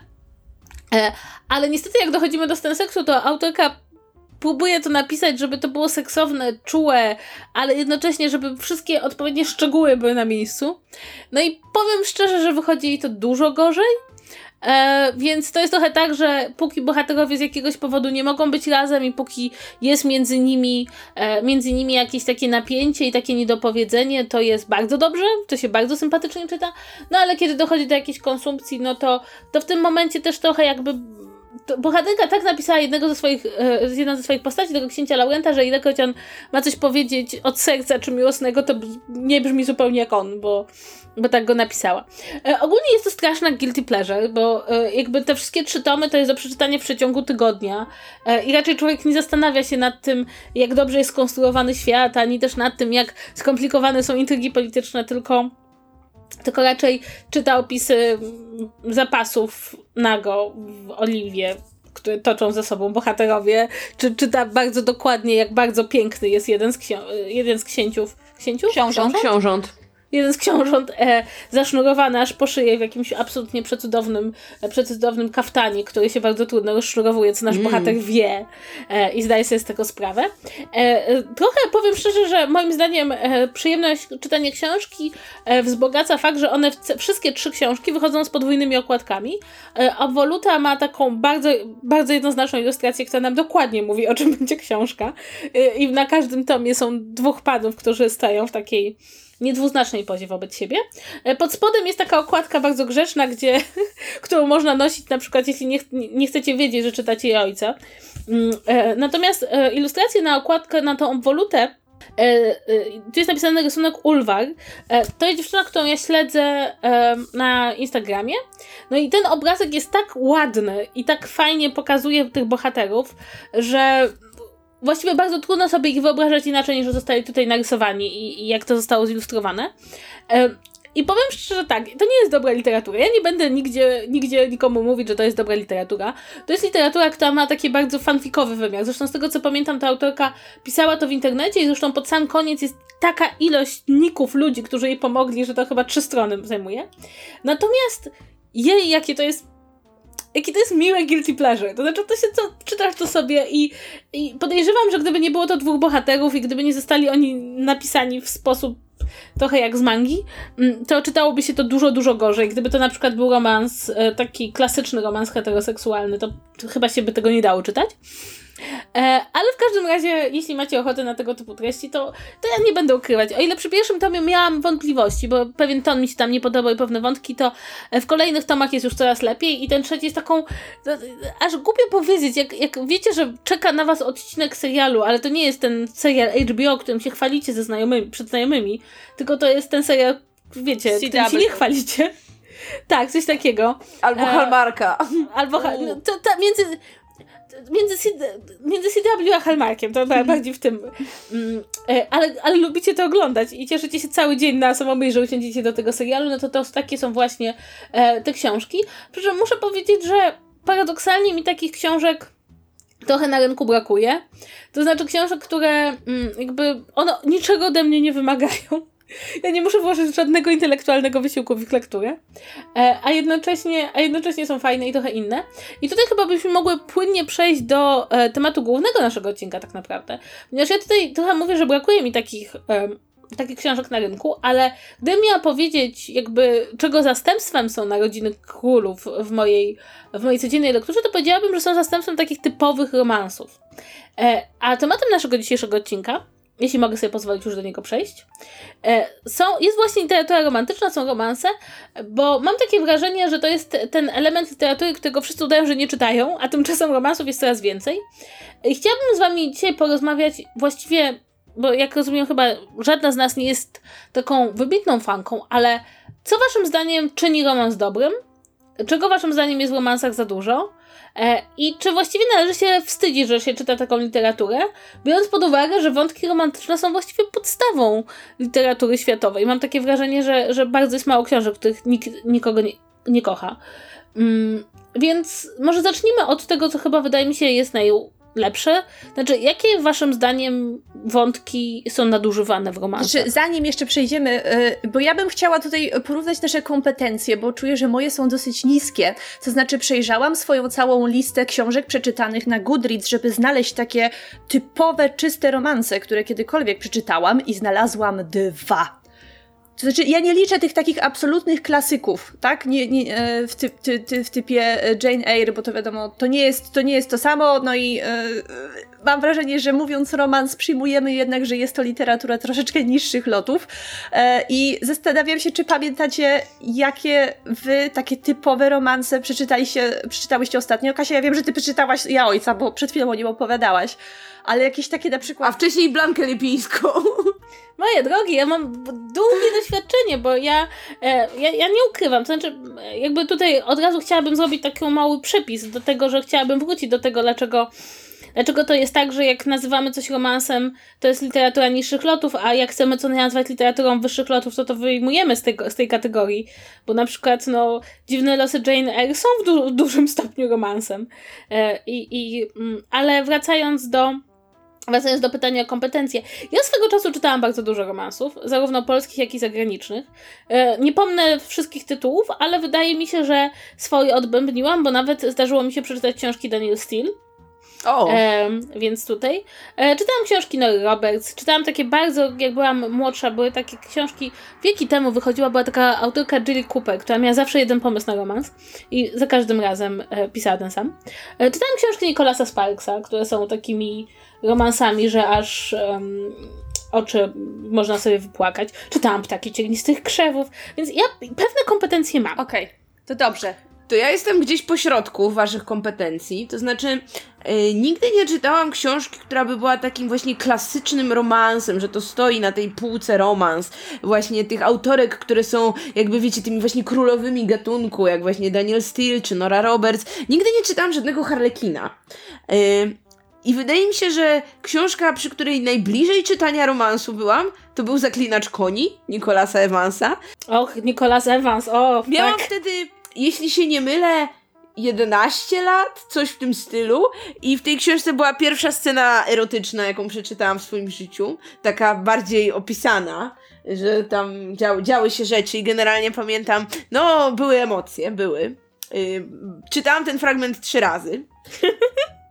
E, ale niestety, jak dochodzimy do scen seksu, to autorka próbuje to napisać, żeby to było seksowne, czułe, ale jednocześnie, żeby wszystkie odpowiednie szczegóły były na miejscu. No i powiem szczerze, że wychodzi jej to dużo gorzej. E, więc to jest trochę tak, że póki bohaterowie z jakiegoś powodu nie mogą być razem i póki jest między nimi, e, między nimi jakieś takie napięcie i takie niedopowiedzenie, to jest bardzo dobrze, to się bardzo sympatycznie czyta, no ale kiedy dochodzi do jakiejś konsumpcji, no to, to w tym momencie też trochę jakby bohaterka tak napisała jednego ze swoich, e, jedną ze swoich postaci, tego księcia Laurenta, że ilekroć on ma coś powiedzieć od serca czy miłosnego, to nie brzmi zupełnie jak on, bo, bo tak go napisała. E, ogólnie jest to straszna guilty pleasure, bo e, jakby te wszystkie trzy tomy to jest do przeczytania w przeciągu tygodnia i raczej człowiek nie zastanawia się nad tym, jak dobrze jest skonstruowany świat, ani też nad tym, jak skomplikowane są intrygi polityczne, tylko tylko raczej czyta opisy zapasów nago w Oliwie, które toczą ze sobą bohaterowie, czy czyta bardzo dokładnie, jak bardzo piękny jest jeden z, ksią- jeden z księciów. Księciów? Książąt. Książąt jeden z książąt e, zasznurowany aż po szyję w jakimś absolutnie przecudownym, e, przecudownym kaftanie, który się bardzo trudno rozsznurowuje, co nasz mm. bohater wie e, i zdaje sobie z tego sprawę. E, e trochę powiem szczerze, że moim zdaniem e, przyjemność czytania książki wzbogaca fakt, że one wszystkie trzy książki wychodzą z podwójnymi okładkami. E, Obwoluta ma taką bardzo, bardzo jednoznaczną ilustrację, która nam dokładnie mówi, o czym będzie książka. I na każdym tomie są dwóch panów, którzy stają w takiej niedwuznacznej pozie wobec siebie. E, pod spodem jest taka okładka bardzo grzeczna, gdzie, którą można nosić na przykład, jeśli nie, nie chcecie wiedzieć, że czytacie jej ojca. Mm, e, natomiast e, ilustracje na okładkę, na tą obwolutę tu jest napisany rysunek Ulwar. To jest dziewczyna, którą ja śledzę na Instagramie. No i ten obrazek jest tak ładny i tak fajnie pokazuje tych bohaterów, że właściwie bardzo trudno sobie ich wyobrażać inaczej, niż że zostali tutaj narysowani i, i jak to zostało zilustrowane. E, I powiem szczerze, tak, to nie jest dobra literatura. Ja nie będę nigdzie, nigdzie nikomu mówić, że to jest dobra literatura. To jest literatura, która ma taki bardzo fanfikowy wymiar. Zresztą z tego co pamiętam, ta autorka pisała to w internecie i zresztą pod sam koniec jest taka ilość ników ludzi, którzy jej pomogli, że to chyba trzy strony zajmuje. Natomiast jej, jakie to jest jaki to jest miłe guilty pleasure. To znaczy, to się co, czytasz to sobie i, i podejrzewam, że gdyby nie było to dwóch bohaterów i gdyby nie zostali oni napisani w sposób trochę jak z mangi, mm, to czytałoby się to dużo, dużo gorzej. Gdyby to na przykład był romans, e, taki klasyczny romans heteroseksualny, to chyba się by tego nie dało czytać. E, ale w każdym razie, jeśli macie ochotę na tego typu treści, to, to ja nie będę ukrywać. O ile przy pierwszym tomie miałam wątpliwości, bo pewien ton mi się tam nie podobał i pewne wątki, to w kolejnych tomach jest już coraz lepiej i ten trzeci jest taką, aż głupio powiedzieć, jak, jak wiecie, że czeka na was odcinek serialu, ale to nie jest ten serial HBO, którym się chwalicie ze znajomymi, przed znajomymi, tylko to jest ten serial, wiecie, CW. którym się nie chwalicie. Tak, coś takiego. Albo e, Hallmarka. Albo, no, to, to między, między, między CW a Hallmarkiem, to mhm. bardziej w tym. Mm, e, ale, ale lubicie to oglądać i cieszycie się cały dzień na samą że usiądziecie do tego serialu, no to, to takie są właśnie e, te książki. Przy czym muszę powiedzieć, że paradoksalnie mi takich książek trochę na rynku brakuje. To znaczy książek, które mm, jakby one niczego ode mnie nie wymagają. Ja nie muszę włożyć żadnego intelektualnego wysiłku w ich lekturę, e, a jednocześnie, a jednocześnie są fajne i trochę inne. I tutaj chyba byśmy mogły płynnie przejść do e, tematu głównego naszego odcinka tak naprawdę. Ponieważ ja tutaj trochę mówię, że brakuje mi takich takich książek na rynku, ale gdybym miała powiedzieć, jakby czego zastępstwem są Narodziny Królów w mojej, w mojej codziennej lekturze, to powiedziałabym, że są zastępstwem takich typowych romansów. E, a tematem naszego dzisiejszego odcinka jeśli mogę sobie pozwolić już do niego przejść. E, są, jest właśnie literatura romantyczna, są romanse, bo mam takie wrażenie, że to jest ten element literatury, którego wszyscy udają, że nie czytają, a tymczasem romansów jest coraz więcej. I chciałabym z Wami dzisiaj porozmawiać właściwie, bo jak rozumiem, chyba żadna z nas nie jest taką wybitną fanką, ale co Waszym zdaniem czyni romans dobrym? Czego Waszym zdaniem jest w romansach za dużo? E, I czy właściwie należy się wstydzić, że się czyta taką literaturę, biorąc pod uwagę, że wątki romantyczne są właściwie podstawą literatury światowej. Mam takie wrażenie, że, że bardzo jest mało książek, których nikt nikogo nie, nie kocha. Mm, więc może zacznijmy od tego, co chyba wydaje mi się jest naj, lepsze? Znaczy, jakie waszym zdaniem wątki są nadużywane w romansie? Znaczy, zanim jeszcze przejdziemy, y, bo ja bym chciała tutaj porównać nasze kompetencje, bo czuję, że moje są dosyć niskie. To znaczy, przejrzałam swoją całą listę książek przeczytanych na Goodreads, żeby znaleźć takie typowe, czyste romanse, które kiedykolwiek przeczytałam i znalazłam dwa. To znaczy, ja nie liczę tych takich absolutnych klasyków, tak? Nie, nie, e, w, ty, ty, ty, w typie Jane Eyre, bo to wiadomo, to nie jest to, nie jest to samo, no i e, mam wrażenie, że mówiąc romans, przyjmujemy jednak, że jest to literatura troszeczkę niższych lotów. E, I zastanawiam się, czy pamiętacie, jakie wy takie typowe romanse przeczytaliście, przeczytałyście ostatnio? Kasia, ja wiem, że ty przeczytałaś Ja Ojca, bo przed chwilą o nim opowiadałaś ale jakieś takie na przykład... A wcześniej Blankę Lipińską. Moje drogi, ja mam długie doświadczenie, bo ja, e, ja, ja nie ukrywam, to znaczy jakby tutaj od razu chciałabym zrobić taki mały przepis do tego, że chciałabym wrócić do tego, dlaczego Dlaczego to jest tak, że jak nazywamy coś romansem, to jest literatura niższych lotów, a jak chcemy co nazwać literaturą wyższych lotów, to to wyjmujemy z, tego, z tej kategorii. Bo na przykład, no, Dziwne losy Jane Eyre są w, du dużym stopniu romansem. E, i, i, mm, ale wracając do Wracając do pytania o kompetencje. Ja swego czasu czytałam bardzo dużo romansów, zarówno polskich, jak i zagranicznych. E, nie pomnę wszystkich tytułów, ale wydaje mi się, że swoje odbębniłam, bo nawet zdarzyło mi się przeczytać książki Daniel Steele. O. E, więc tutaj. E, czytałam książki Nory Roberts, czytałam takie bardzo, jak byłam młodsza, były takie książki, wieki temu wychodziła, była taka autorka Jill Cooper, która miała zawsze jeden pomysł na romans i za każdym razem e, pisała ten sam. E, czytałam książki Nicolasa Sparksa, które są takimi romansami, że aż um, oczy można sobie wypłakać. Czytałam Ptaki Ciegnistych Krzewów, więc ja pewne kompetencje mam. Okej, okay, to dobrze. To ja jestem gdzieś po środku waszych kompetencji, to znaczy yy, nigdy nie czytałam książki, która by była takim właśnie klasycznym romansem, że to stoi na tej półce romans, właśnie tych autorek, które są jakby wiecie tymi właśnie królowymi gatunku, jak właśnie Daniel Steele czy Nora Roberts. Nigdy nie czytałam żadnego Harlekina. Yy, i wydaje mi się, że książka, przy której najbliżej czytania romansu byłam, to był Zaklinacz koni Nicolasa Evansa. Och, Nicolas Evans, o, Miałam tak. wtedy, jeśli się nie mylę, 11 lat, coś w tym stylu. I w tej książce była pierwsza scena erotyczna, jaką przeczytałam w swoim życiu. Taka bardziej opisana, że tam dział, działy się rzeczy i generalnie pamiętam, no, były emocje, były. Yy, czytałam ten fragment trzy razy.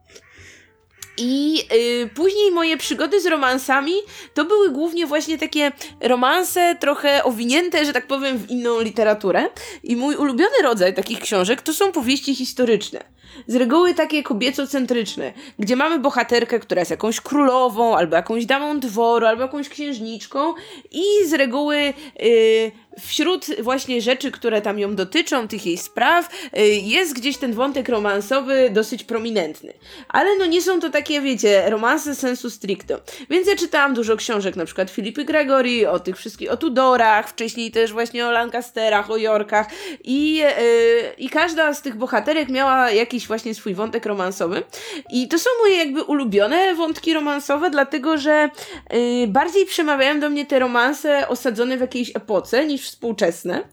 I y, później moje przygody z romansami to były głównie właśnie takie romanse trochę owinięte, że tak powiem, w inną literaturę. I mój ulubiony rodzaj takich książek to są powieści historyczne. Z reguły takie kobiecocentryczne, gdzie mamy bohaterkę, która jest jakąś królową, albo jakąś damą dworu, albo jakąś księżniczką i z reguły y, wśród właśnie rzeczy, które tam ją dotyczą, tych jej spraw, y, jest gdzieś ten wątek romansowy dosyć prominentny. Ale no nie są to takie, wiecie, romanse sensu stricto. Więc ja czytałam dużo książek, na przykład Filipy Gregory, o tych wszystkich, o Tudorach, wcześniej też właśnie o Lancasterach, o Yorkach i, yy, i każda z tych bohaterek miała jakiś właśnie swój wątek romansowy. I to są moje jakby ulubione wątki romansowe, dlatego że yy, bardziej przemawiają do mnie te romanse osadzone w jakiejś epoce niż współczesne,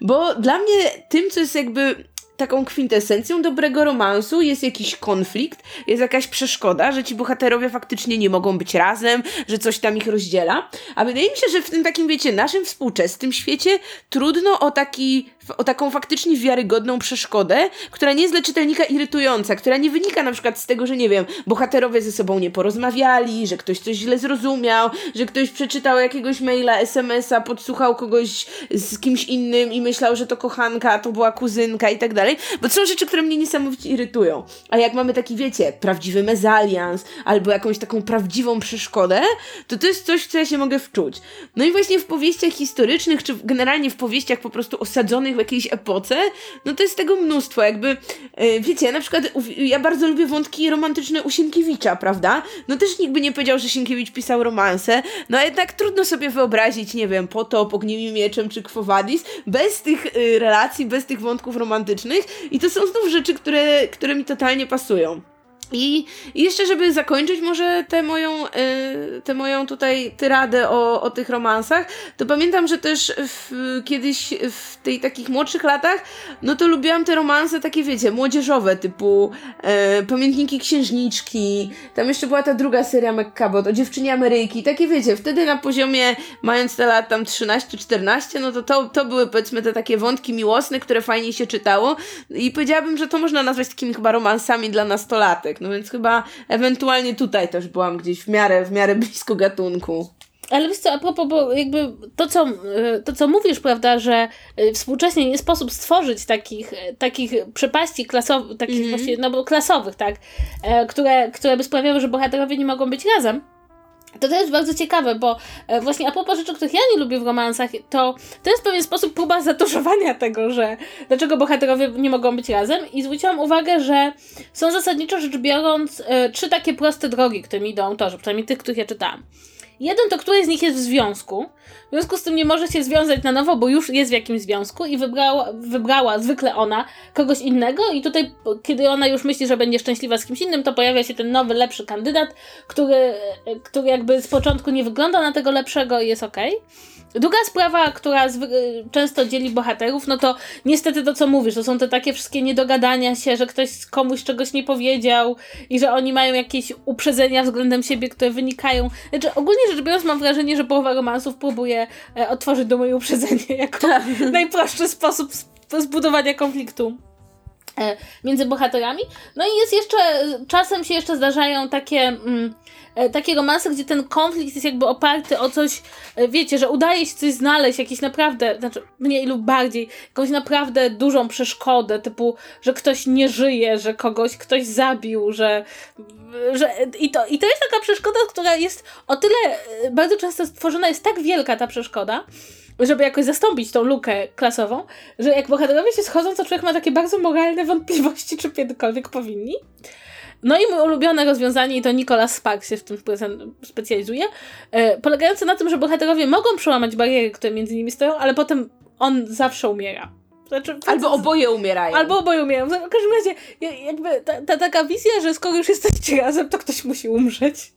bo dla mnie tym, co jest jakby taką kwintesencją dobrego romansu jest jakiś konflikt, jest jakaś przeszkoda, że ci bohaterowie faktycznie nie mogą być razem, że coś tam ich rozdziela. A wydaje mi się, że w tym takim, wiecie, naszym współczesnym świecie trudno o taki o taką faktycznie wiarygodną przeszkodę, która nie jest dla czytelnika irytująca, która nie wynika na przykład z tego, że nie wiem, bohaterowie ze sobą nie porozmawiali, że ktoś coś źle zrozumiał, że ktoś przeczytał jakiegoś maila, smsa, podsłuchał kogoś z kimś innym i myślał, że to kochanka, to była kuzynka i tak dalej, bo to są rzeczy, które mnie niesamowicie irytują. A jak mamy taki, wiecie, prawdziwy mezalians albo jakąś taką prawdziwą przeszkodę, to to jest coś, w co ja się mogę wczuć. No i właśnie w powieściach historycznych, czy generalnie w powieściach po prostu osadzonych jakiejś epoce, no to jest tego mnóstwo, jakby, yy, wiecie, na przykład ja bardzo lubię wątki romantyczne u Sienkiewicza, prawda? No też nikt by nie powiedział, że Sienkiewicz pisał romanse, no a jednak trudno sobie wyobrazić, nie wiem, Potop, Ogniem Mieczem czy Quo Vadis, bez tych yy, relacji, bez tych wątków romantycznych i to są znów rzeczy, które, które mi totalnie pasują. I, jeszcze, żeby zakończyć może tę moją, yy, tę moją tutaj tyradę o, o tych romansach, to pamiętam, że też w, kiedyś w tej takich młodszych latach, no to lubiłam te romanse takie, wiecie, młodzieżowe, typu yy, Pamiętniki Księżniczki, tam jeszcze była ta druga seria McCabot o Dziewczynie Ameryki, takie wiecie, wtedy na poziomie, mając te lat tam 13-14, no to, to to były powiedzmy te takie wątki miłosne, które fajnie się czytało i powiedziałabym, że to można nazwać takimi chyba romansami dla nastolatek. No więc chyba ewentualnie tutaj też byłam gdzieś w miarę, w miarę blisko gatunku. Ale wiesz co, a propos, bo jakby to co, y, to, co mówisz, prawda, że y, współcześnie nie sposób stworzyć takich, takich przepaści klasowych, takich mm -hmm. właśnie, no bo klasowych, tak, e, które, które by sprawiały, że bohaterowie nie mogą być razem. To też bardzo ciekawe, bo e, właśnie a propos rzeczy, których ja nie lubię w romansach, to to jest w pewien sposób próba zatuszowania tego, że dlaczego bohaterowie nie mogą być razem i zwróciłam uwagę, że są zasadniczo rzecz biorąc e, trzy takie proste drogi, którymi idą autorzy, przynajmniej tych, których ja czytałam. Jeden to któryś z nich jest w związku. W związku z tym nie może się związać na nowo, bo już jest w jakimś związku i wybrała, wybrała zwykle ona kogoś innego i tutaj, kiedy ona już myśli, że będzie szczęśliwa z kimś innym, to pojawia się ten nowy, lepszy kandydat, który, który jakby z początku nie wygląda na tego lepszego i jest okej. Okay. Druga sprawa, która często dzieli bohaterów, no to niestety to, co mówisz, to są te takie wszystkie niedogadania się, że ktoś komuś czegoś nie powiedział i że oni mają jakieś uprzedzenia względem siebie, które wynikają. Znaczy, ogólnie rzecz biorąc, mam wrażenie, że połowa romansów próbuje e, otworzyć do mojej uprzedzenie jako tak. najprostszy sposób zbudowania konfliktu między bohaterami. No i jest jeszcze, czasem się jeszcze zdarzają takie mm, E, takie romanse, gdzie ten konflikt jest jakby oparty o coś, e, wiecie, że udaje się coś znaleźć, jakiś naprawdę, znaczy mniej lub bardziej, jakąś naprawdę dużą przeszkodę, typu, że ktoś nie żyje, że kogoś ktoś zabił, że, że i, to, i to jest taka przeszkoda, która jest o tyle e, bardzo często stworzona, jest tak wielka ta przeszkoda, żeby jakoś zastąpić tą lukę klasową, że jak bohaterowie się schodzą, to człowiek ma takie bardzo moralne wątpliwości, czy kiedykolwiek powinni. No i mój ulubione rozwiązanie, i to Nicolas Sparks się w tym specjalizuje, e, polegające na tym, że bohaterowie mogą przełamać bariery, które między nimi stoją, ale potem on zawsze umiera. Znaczy, albo oboje umierają. Albo oboje umierają. W każdym razie, jakby ta, ta taka wizja, że skoro już jesteście razem, to ktoś musi umrzeć.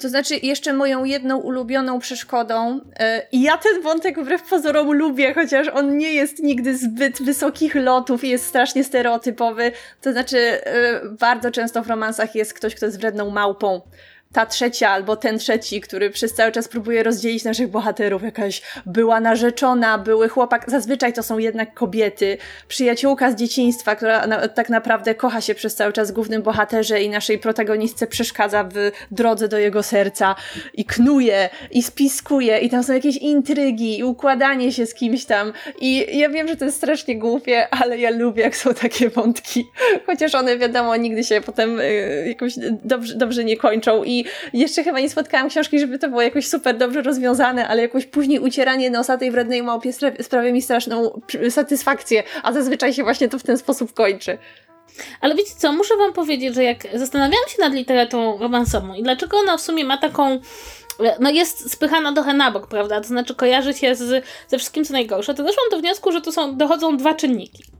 To znaczy, jeszcze moją jedną ulubioną przeszkodą, yy, i ja ten wątek wbrew pozorom lubię, chociaż on nie jest nigdy zbyt wysokich lotów i jest strasznie stereotypowy. To znaczy, yy, bardzo często w romansach jest ktoś, kto jest wredną małpą ta trzecia albo ten trzeci, który przez cały czas próbuje rozdzielić naszych bohaterów, jakaś była narzeczona, były chłopak, zazwyczaj to są jednak kobiety, przyjaciółka z dzieciństwa, która na, tak naprawdę kocha się przez cały czas głównym bohaterze i naszej protagonistce przeszkadza w drodze do jego serca i knuje i spiskuje i tam są jakieś intrygi i układanie się z kimś tam. I ja wiem, że to jest strasznie głupie, ale ja lubię jak są takie wątki, chociaż one wiadomo nigdy się potem y, jakoś dobrze, dobrze nie kończą i i jeszcze chyba nie spotkałam książki, żeby to było jakoś super dobrze rozwiązane, ale jakoś później ucieranie nosa tej wrednej małpie sprawia mi straszną satysfakcję, a zazwyczaj się właśnie to w ten sposób kończy. Ale wiecie co, muszę wam powiedzieć, że jak zastanawiałam się nad literaturą romansową i dlaczego ona w sumie ma taką no jest spychana trochę na bok, prawda? To znaczy kojarzy się z, ze wszystkim, co najgorsze, to doszłam do wniosku, że tu są, dochodzą dwa czynniki.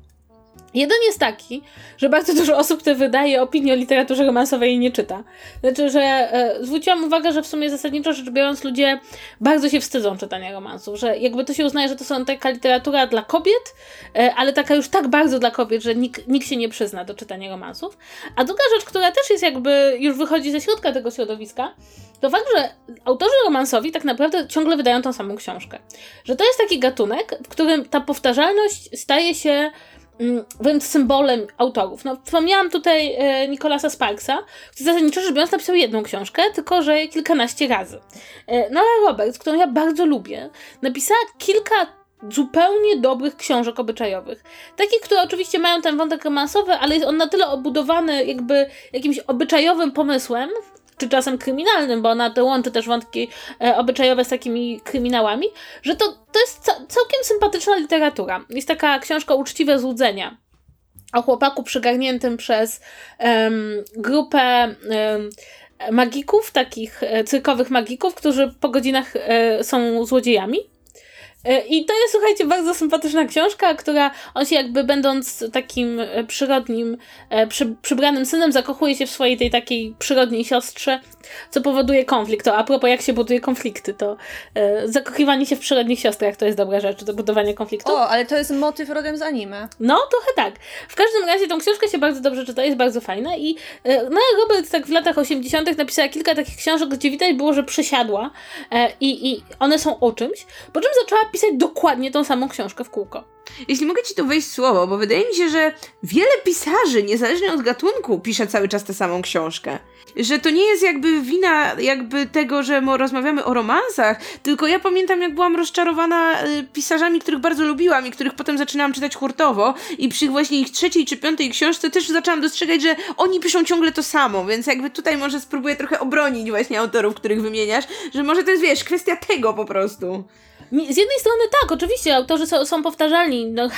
Jeden jest taki, że bardzo dużo osób, które wydaje opinię o literaturze romansowej nie czyta. Znaczy, że e, zwróciłam uwagę, że w sumie zasadniczo rzecz biorąc ludzie bardzo się wstydzą czytania romansów, że jakby to się uznaje, że to są taka literatura dla kobiet, e, ale taka już tak bardzo dla kobiet, że nikt, nikt się nie przyzna do czytania romansów. A druga rzecz, która też jest jakby, już wychodzi ze środka tego środowiska, to fakt, że autorzy romansowi tak naprawdę ciągle wydają tą samą książkę. Że to jest taki gatunek, w którym ta powtarzalność staje się wręcz symbolem autorów. No, wspomniałam tutaj e, Nicolasa Sparksa, który zasadniczo rzecz biorąc napisał jedną książkę, tylko że kilkanaście razy. E, Nora Roberts, którą ja bardzo lubię, napisała kilka zupełnie dobrych książek obyczajowych. Takich, które oczywiście mają ten wątek romansowy, ale jest on na tyle obudowany jakby jakimś obyczajowym pomysłem, czy czasem kryminalnym, bo ona to łączy też wątki e, obyczajowe z takimi kryminałami, że to, to jest ca całkiem sympatyczna literatura. Jest taka książka Uczciwe Złudzenia o chłopaku przygarniętym przez um, grupę um, magików, takich e, cyrkowych magików, którzy po godzinach e, są złodziejami. E, I to jest, słuchajcie, bardzo sympatyczna książka, która on się jakby będąc takim e, przyrodnim, e, przy, przybranym synem, zakochuje się w swojej tej takiej przyrodniej siostrze, co powoduje konflikt. To a propos jak się buduje konflikty, to zakochiwanie się w przyrodnich siostrach to jest dobra rzecz do budowania konfliktu. O, ale to jest motyw rodem z anime. No, trochę tak. W każdym razie tą książkę się bardzo dobrze czyta, jest bardzo fajna i no Robert tak w latach 80. napisała kilka takich książek, gdzie widać było, że przesiadła i, i one są o czymś, po czym zaczęła pisać dokładnie tą samą książkę w kółko. Jeśli mogę ci tu wejść słowo, bo wydaje mi się, że wiele pisarzy, niezależnie od gatunku, pisze cały czas tę samą książkę. Że to nie jest jakby wina jakby tego, że rozmawiamy o romansach, tylko ja pamiętam, jak byłam rozczarowana y, pisarzami, których bardzo lubiłam i których potem zaczynałam czytać hurtowo i przy właśnie ich trzeciej czy piątej książce też zaczęłam dostrzegać, że oni piszą ciągle to samo, więc jakby tutaj może spróbuję trochę obronić właśnie autorów, których wymieniasz, że może to jest, wiesz, kwestia tego po prostu. Z jednej strony tak, oczywiście, autorzy są, są powtarzalni. No,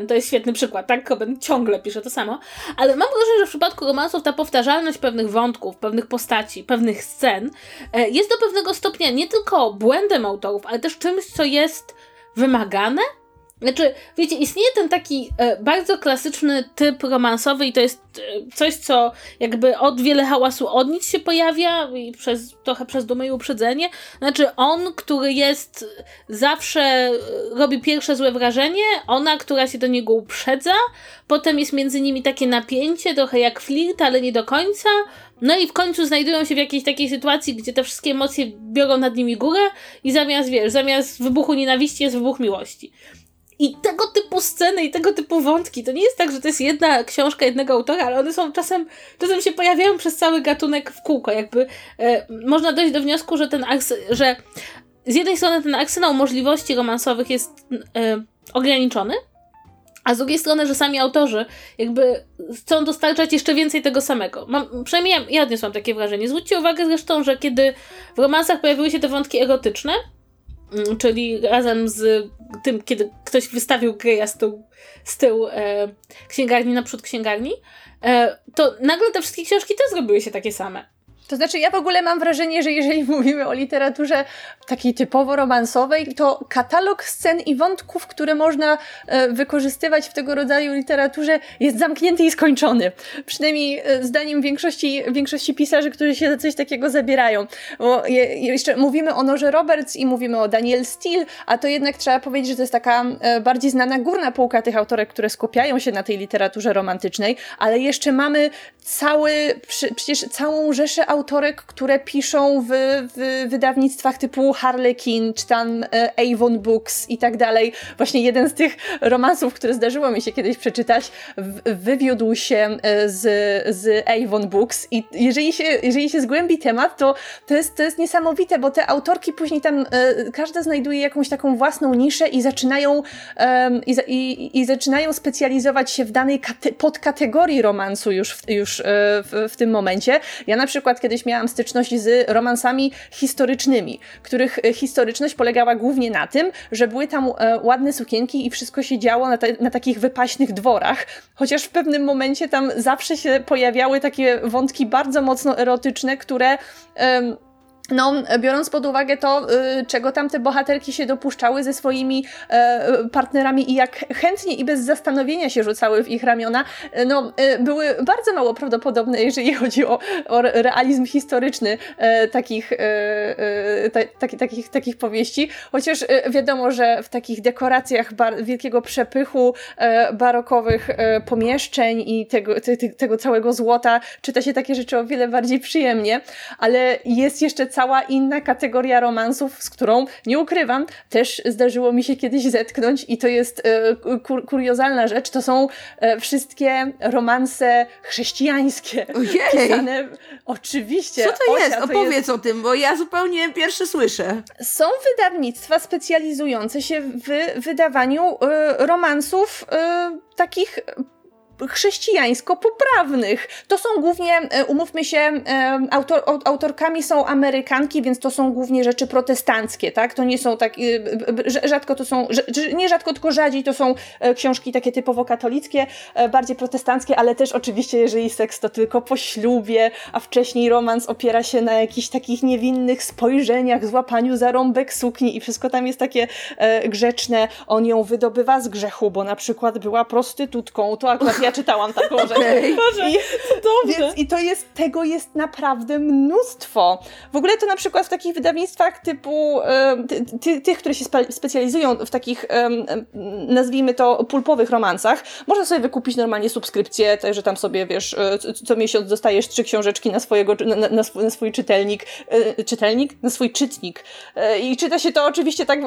e, to jest świetny przykład, tak? Koben ciągle pisze to samo. Ale mam wrażenie, że w przypadku romansów ta powtarzalność pewnych wątków, pewnych postaci, pewnych scen e, jest do pewnego stopnia nie tylko błędem autorów, ale też czymś, co jest wymagane znaczy, wiecie, istnieje ten taki e, bardzo klasyczny typ romansowy i to jest e, coś, co jakby od wiele hałasu od nic się pojawia i przez, trochę przez dumę i uprzedzenie. Znaczy, on, który jest zawsze, e, robi pierwsze złe wrażenie, ona, która się do niego uprzedza, potem jest między nimi takie napięcie, trochę jak flirt, ale nie do końca. No i w końcu znajdują się w jakiejś takiej sytuacji, gdzie te wszystkie emocje biorą nad nimi górę i zamiast, wiesz, zamiast wybuchu nienawiści jest wybuch miłości. I tego typu sceny i tego typu wątki, to nie jest tak, że to jest jedna książka jednego autora, ale one są czasem, czasem się pojawiają przez cały gatunek w kółko. Jakby e, można dojść do wniosku, że ten że z jednej strony ten arsenał możliwości romansowych jest e, ograniczony, a z drugiej strony, że sami autorzy jakby chcą dostarczać jeszcze więcej tego samego. Mam, przynajmniej ja, ja odniosłam takie wrażenie. Zwróćcie uwagę zresztą, że kiedy w romansach pojawiły się te wątki erotyczne, czyli razem z tym, kiedy ktoś wystawił Greya z tyłu, z tyłu e, księgarni naprzód księgarni, e, to nagle te wszystkie książki też zrobiły się takie same. To znaczy, ja w ogóle mam wrażenie, że jeżeli mówimy o literaturze takiej typowo romansowej, to katalog scen i wątków, które można e, wykorzystywać w tego rodzaju literaturze, jest zamknięty i skończony. Przynajmniej e, zdaniem większości, większości pisarzy, którzy się za coś takiego zabierają. Bo je, jeszcze mówimy o Norze Roberts i mówimy o Daniel Steele, a to jednak trzeba powiedzieć, że to jest taka e, bardziej znana górna półka tych autorek, które skupiają się na tej literaturze romantycznej, ale jeszcze mamy cały, przecież całą rzeszę autorek, które piszą w, w wydawnictwach typu Harlequin, czy tam e, Avon Books i tak dalej. Właśnie jeden z tych romansów, które zdarzyło mi się kiedyś przeczytać, wywiódł się e, z, z Avon Books i jeżeli się, jeżeli się zgłębi temat, to, to, jest, to jest niesamowite, bo te autorki później tam, e, każda znajduje jakąś taką własną niszę i zaczynają, i, i, i zaczynają specjalizować się w danej podkategorii romansu już, już w, w tym momencie. Ja na przykład kiedyś miałam styczność z romansami historycznymi, których e, historyczność polegała głównie na tym, że były tam e, ładne sukienki i wszystko się działo na, na takich wypaśnych dworach, chociaż w pewnym momencie tam zawsze się pojawiały takie wątki bardzo mocno erotyczne, które no, biorąc pod uwagę to, y, czego tam te bohaterki się dopuszczały ze swoimi y, partnerami i jak chętnie i bez zastanowienia się rzucały w ich ramiona, y, no, y, były bardzo mało prawdopodobne, jeżeli chodzi o, o realizm historyczny takich, y, ta, takich, takich powieści. Chociaż wiadomo, że w takich dekoracjach wielkiego przepychu barokowych pomieszczeń i tego, te, tego całego złota czyta się takie rzeczy o wiele bardziej przyjemnie, ale jest jeszcze cała inna kategoria romansów, z którą, nie ukrywam, też zdarzyło mi się kiedyś zetknąć i to jest e, kur kuriozalna rzecz, to są e, wszystkie romanse chrześcijańskie. Ojej! Pisane, oczywiście. Co to Osia, jest? Opowiedz jest... o tym, bo ja zupełnie pierwszy słyszę. Są wydawnictwa specjalizujące się w wydawaniu y, romansów y, takich chrześcijańsko-poprawnych. To są głównie, e, umówmy się, e, autor, autorkami są Amerykanki, więc to są głównie rzeczy protestanckie, tak? To nie są tak, e, rzadko to są, nie rzadko, tylko rzadziej to są książki takie typowo katolickie, bardziej protestanckie, ale też oczywiście, jeżeli seks to tylko po ślubie, a wcześniej romans opiera się na jakichś takich niewinnych spojrzeniach, złapaniu za rąbek sukni i wszystko tam jest takie grzeczne. On ją wydobywa z grzechu, bo na przykład była prostytutką, to akurat ja czytałam taką rzecz. Okay. Boże, I, dobrze. Więc, I to jest, tego jest naprawdę mnóstwo. W ogóle to na przykład w takich wydawnictwach typu ty, ty, tych, które się spe, specjalizują w takich, nazwijmy to, pulpowych romansach, można sobie wykupić normalnie subskrypcję, także tam sobie, wiesz, e, co miesiąc dostajesz trzy książeczki na swojego, na, na, swój, na swój czytelnik, e, czytelnik? Na swój czytnik. E, I czyta się to oczywiście tak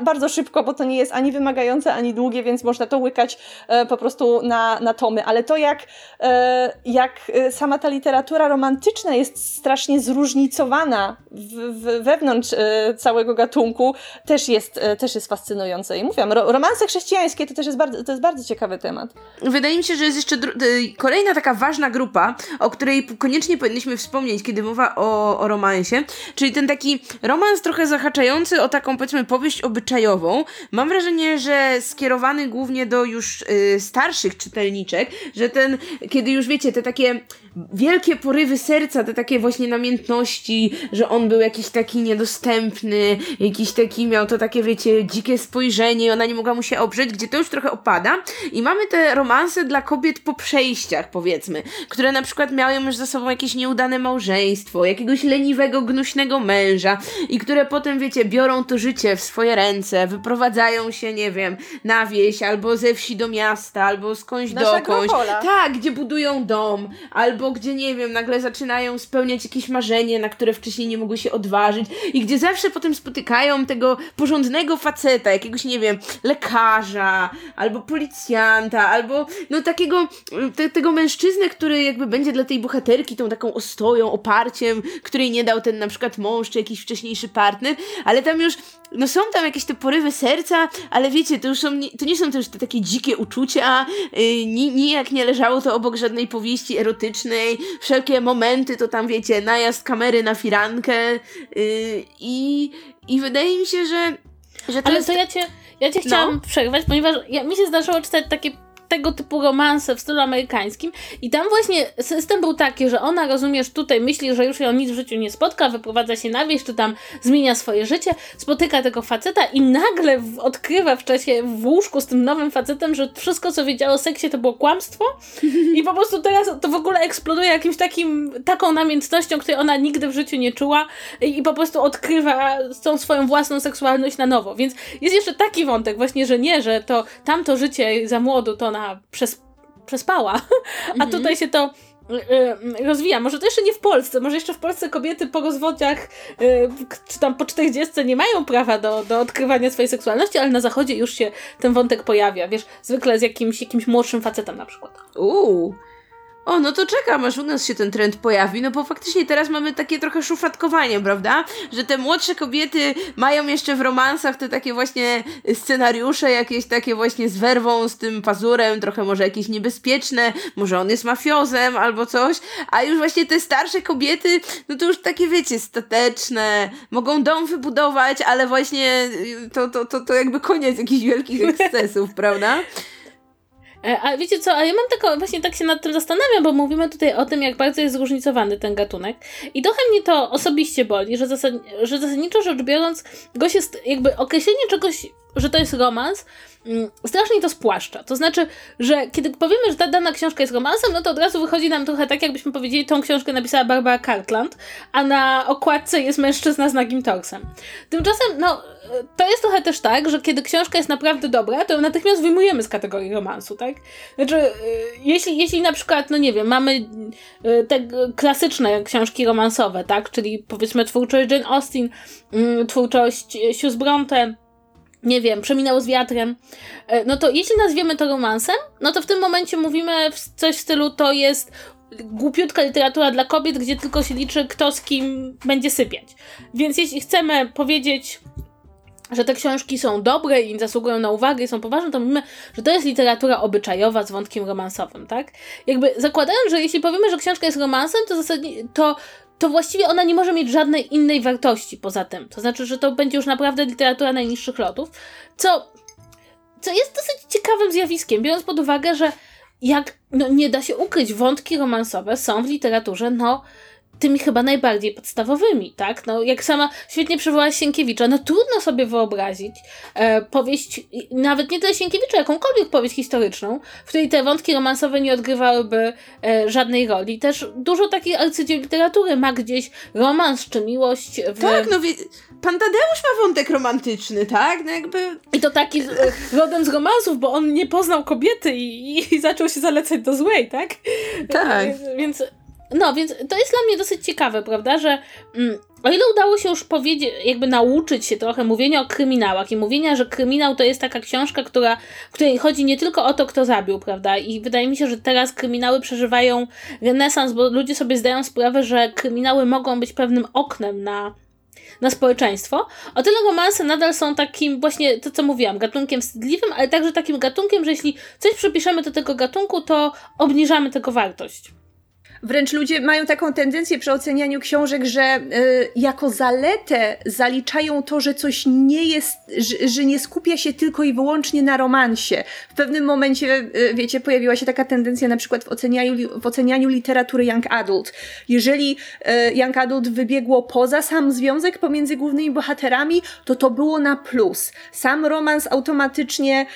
bardzo szybko, bo to nie jest ani wymagające, ani długie, więc można to łykać po prostu na, na, tomy, ale to jak, e, jak e, sama ta literatura romantyczna jest strasznie zróżnicowana w, w, wewnątrz e, całego gatunku, też jest, też jest fascynujące. I mówiłam, romanse chrześcijańskie to też jest bardzo, to jest bardzo ciekawy temat. Wydaje mi się, że jest jeszcze kolejna taka ważna grupa, o której koniecznie powinniśmy wspomnieć, kiedy mowa o, o romansie, czyli ten taki romans trochę zahaczający o taką, powiedzmy, powieść obyczajową. Mam wrażenie, że skierowany głównie do już y, starszych czytelników, że ten, kiedy już wiecie, te takie wielkie porywy serca, te takie właśnie namiętności, że on był jakiś taki niedostępny, jakiś taki miał to takie, wiecie, dzikie spojrzenie ona nie mogła mu się oprzeć, gdzie to już trochę opada. I mamy te romanse dla kobiet po przejściach, powiedzmy, które na przykład miały już za sobą jakieś nieudane małżeństwo, jakiegoś leniwego, gnuśnego męża i które potem, wiecie, biorą to życie w swoje ręce, wyprowadzają się, nie wiem, na wieś, albo ze wsi do miasta, albo skądś Nasza dokądś. Tak, gdzie budują dom, albo albo gdzie, nie wiem, nagle zaczynają spełniać jakieś marzenie, na które wcześniej nie mogły się odważyć i gdzie zawsze potem spotykają tego porządnego faceta, jakiegoś, nie wiem, lekarza, albo policjanta, albo no takiego, te, tego mężczyznę, który jakby będzie dla tej bohaterki tą taką ostoją, oparciem, której nie dał ten na przykład mąż, czy jakiś wcześniejszy partner, ale tam już no są tam jakieś te porywy serca, ale wiecie, to już są, to nie są też te takie dzikie uczucia, yy, nijak nie leżało to obok żadnej powieści erotycznej, wszelkie momenty to tam, wiecie, najazd kamery na firankę yy, i, i wydaje mi się, że, że to Ale jest... to ja cię, ja cię chciałam no. przerwać, ponieważ ja, mi się zdarzyło czytać takie tego typu romanse w stylu amerykańskim. I tam właśnie system był taki, że ona, rozumiesz, tutaj myśli, że już ją nic w życiu nie spotka, wyprowadza się na wieś, czy tam zmienia swoje życie, spotyka tego faceta i nagle odkrywa w czasie w łóżku z tym nowym facetem, że wszystko, co wiedziała o seksie, to było kłamstwo. I po prostu teraz to w ogóle eksploduje jakimś takim, taką namiętnością, której ona nigdy w życiu nie czuła i, i po prostu odkrywa tą swoją własną seksualność na nowo, więc jest jeszcze taki wątek właśnie, że nie, że to tamto życie za młodu to ona przes przespała, a mhm. tutaj się to y, y, rozwija. Może to jeszcze nie w Polsce, może jeszcze w Polsce kobiety po rozwodziach y, czy tam po 40 nie mają prawa do, do odkrywania swojej seksualności, ale na zachodzie już się ten wątek pojawia, wiesz, zwykle z jakimś, jakimś młodszym facetem na przykład. Uuu. O, no to czekam, aż u nas się ten trend pojawi, no bo faktycznie teraz mamy takie trochę szufladkowanie, prawda? Że te młodsze kobiety mają jeszcze w romansach te takie właśnie scenariusze, jakieś takie właśnie z werwą, z tym pazurem, trochę może jakieś niebezpieczne, może on jest mafiozem albo coś, a już właśnie te starsze kobiety, no to już takie wiecie, stateczne, mogą dom wybudować, ale właśnie to, to, to, to jakby koniec jakichś wielkich ekscesów, prawda? E, a wiecie co, a ja mam taką, właśnie tak się nad tym zastanawiam, bo mówimy tutaj o tym, jak bardzo jest zróżnicowany ten gatunek. I trochę mnie to osobiście boli, że, zasad, że zasadniczo rzecz biorąc, gość jest jakby określenie czegoś, że to jest romans, mm, strasznie to spłaszcza. To znaczy, że kiedy powiemy, że ta dana książka jest romansem, no to od razu wychodzi nam trochę tak, jakbyśmy powiedzieli, tą książkę napisała Barbara Cartland, a na okładce jest mężczyzna z nagim torsem. Tymczasem, no, to jest trochę też tak, że kiedy książka jest naprawdę dobra, to ją natychmiast wyjmujemy z kategorii romansu, tak? Znaczy, y, jeśli, jeśli na przykład, no nie wiem, mamy y, te klasyczne książki romansowe, tak? Czyli powiedzmy twórczość Jane Austen, y, twórczość Sius Bronte, nie wiem, przeminęło z wiatrem, no to jeśli nazwiemy to romansem, no to w tym momencie mówimy coś w stylu to jest głupiutka literatura dla kobiet, gdzie tylko się liczy kto z kim będzie sypiać. Więc jeśli chcemy powiedzieć że te książki są dobre i zasługują na uwagę i są poważne, to mówimy, że to jest literatura obyczajowa z wątkiem romansowym, tak? Jakby zakładając, że jeśli powiemy, że książka jest romansem, to zasadnie, to to właściwie ona nie może mieć żadnej innej wartości poza tym. To znaczy, że to będzie już naprawdę literatura najniższych lotów, co, co jest dosyć ciekawym zjawiskiem, biorąc pod uwagę, że jak no, nie da się ukryć, wątki romansowe są w literaturze, no tymi chyba najbardziej podstawowymi, tak? No, jak sama świetnie przywołałaś Sienkiewicza, no trudno sobie wyobrazić e, powieść, nawet nie tyle Sienkiewicza, jakąkolwiek powieść historyczną, w której te wątki romansowe nie odgrywałyby e, żadnej roli. Też dużo takich arcydzieł literatury ma gdzieś romans czy miłość w... Tak, no wie... Pan Tadeusz ma wątek romantyczny, tak? No jakby... I to taki e, rodem z romansów, bo on nie poznał kobiety i, i, i zaczął się zalecać do złej, tak? Tak. E, więc no, więc to jest dla mnie dosyć ciekawe, prawda, że mm, o ile udało się już powiedzieć, jakby nauczyć się trochę mówienia o kryminałach i mówienia, że kryminał to jest taka książka, która, w której chodzi nie tylko o to, kto zabił, prawda, i wydaje mi się, że teraz kryminały przeżywają renesans, bo ludzie sobie zdają sprawę, że kryminały mogą być pewnym oknem na, na społeczeństwo. O tyle romanse nadal są takim właśnie, to co mówiłam, gatunkiem wstydliwym, ale także takim gatunkiem, że jeśli coś przypiszemy do tego gatunku, to obniżamy tego wartość. Wręcz ludzie mają taką tendencję przy ocenianiu książek, że y, jako zaletę zaliczają to, że coś nie jest, że, że, nie skupia się tylko i wyłącznie na romansie. W pewnym momencie, y, wiecie, pojawiła się taka tendencja na przykład w ocenianiu, w ocenianiu literatury young adult. Jeżeli y, young adult wybiegło poza sam związek pomiędzy głównymi bohaterami, to to było na plus. Sam romans automatycznie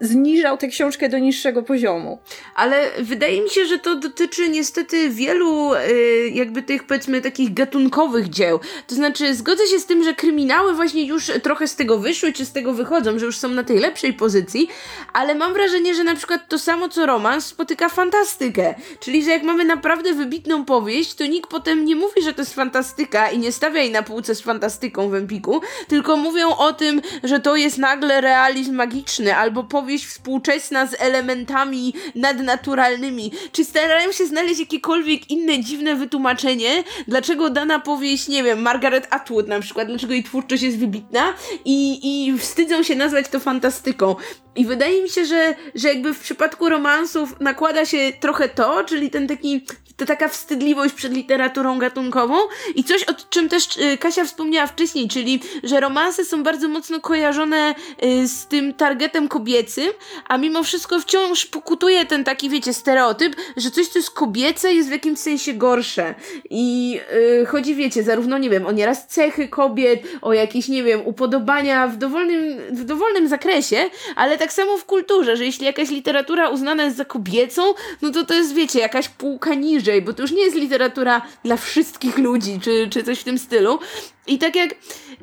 zniżał tę książkę do niższego poziomu. Ale wydaje mi się, że to dotyczy niestety wielu y, jakby tych powiedzmy takich gatunkowych dzieł. To znaczy zgodzę się z tym, że kryminały właśnie już trochę z tego wyszły, czy z tego wychodzą, że już są na tej lepszej pozycji, ale mam wrażenie, że na przykład to samo co romans spotyka fantastykę. Czyli, że jak mamy naprawdę wybitną powieść, to nikt potem nie mówi, że to jest fantastyka i nie stawia jej na półce z fantastyką w Empiku, tylko mówią o tym, że to jest nagle realizm magiczny albo powieść współczesna z elementami nadnaturalnymi. Czy starają się znaleźć jakiekolwiek jakiekolwiek inne dziwne wytłumaczenie, dlaczego dana powieść, nie wiem, Margaret Atwood na przykład, dlaczego jej twórczość jest wybitna i, i wstydzą się nazwać to fantastyką. I wydaje mi się, że, że jakby w przypadku romansów nakłada się trochę to, czyli ten taki to taka wstydliwość przed literaturą gatunkową i coś, o czym też y, Kasia wspomniała wcześniej, czyli, że romanse są bardzo mocno kojarzone y, z tym targetem kobiecym, a mimo wszystko wciąż pokutuje ten taki, wiecie, stereotyp, że coś, co jest kobiece, jest w jakimś sensie gorsze. I yy, chodzi, wiecie, zarówno, nie wiem, o nieraz cechy kobiet, o jakieś, nie wiem, upodobania w dowolnym, w dowolnym zakresie, ale tak samo w kulturze, że jeśli jakaś literatura uznana jest za kobiecą, no to to jest, wiecie, jakaś półka niżej bliżej, bo to już nie jest literatura dla wszystkich ludzi, czy, czy coś w tym stylu. I tak jak,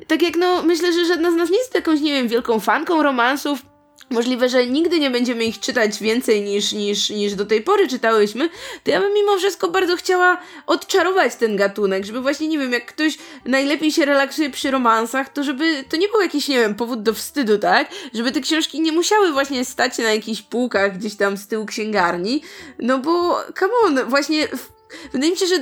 tak jak no, myślę, że żadna z nas nie jest jakąś, nie wiem, wielką fanką romansów, możliwe, że nigdy nie będziemy ich czytać więcej niż, niż, niż do tej pory czytałyśmy, to ja bym mimo wszystko bardzo chciała odczarować ten gatunek, żeby właśnie, nie wiem, jak ktoś najlepiej się relaksuje przy romansach, to żeby to nie był jakiś, nie wiem, powód do wstydu, tak? Żeby te książki nie musiały właśnie stać na jakichś półkach gdzieś tam z tyłu księgarni, no bo, come on, właśnie... Wydaje mi się, że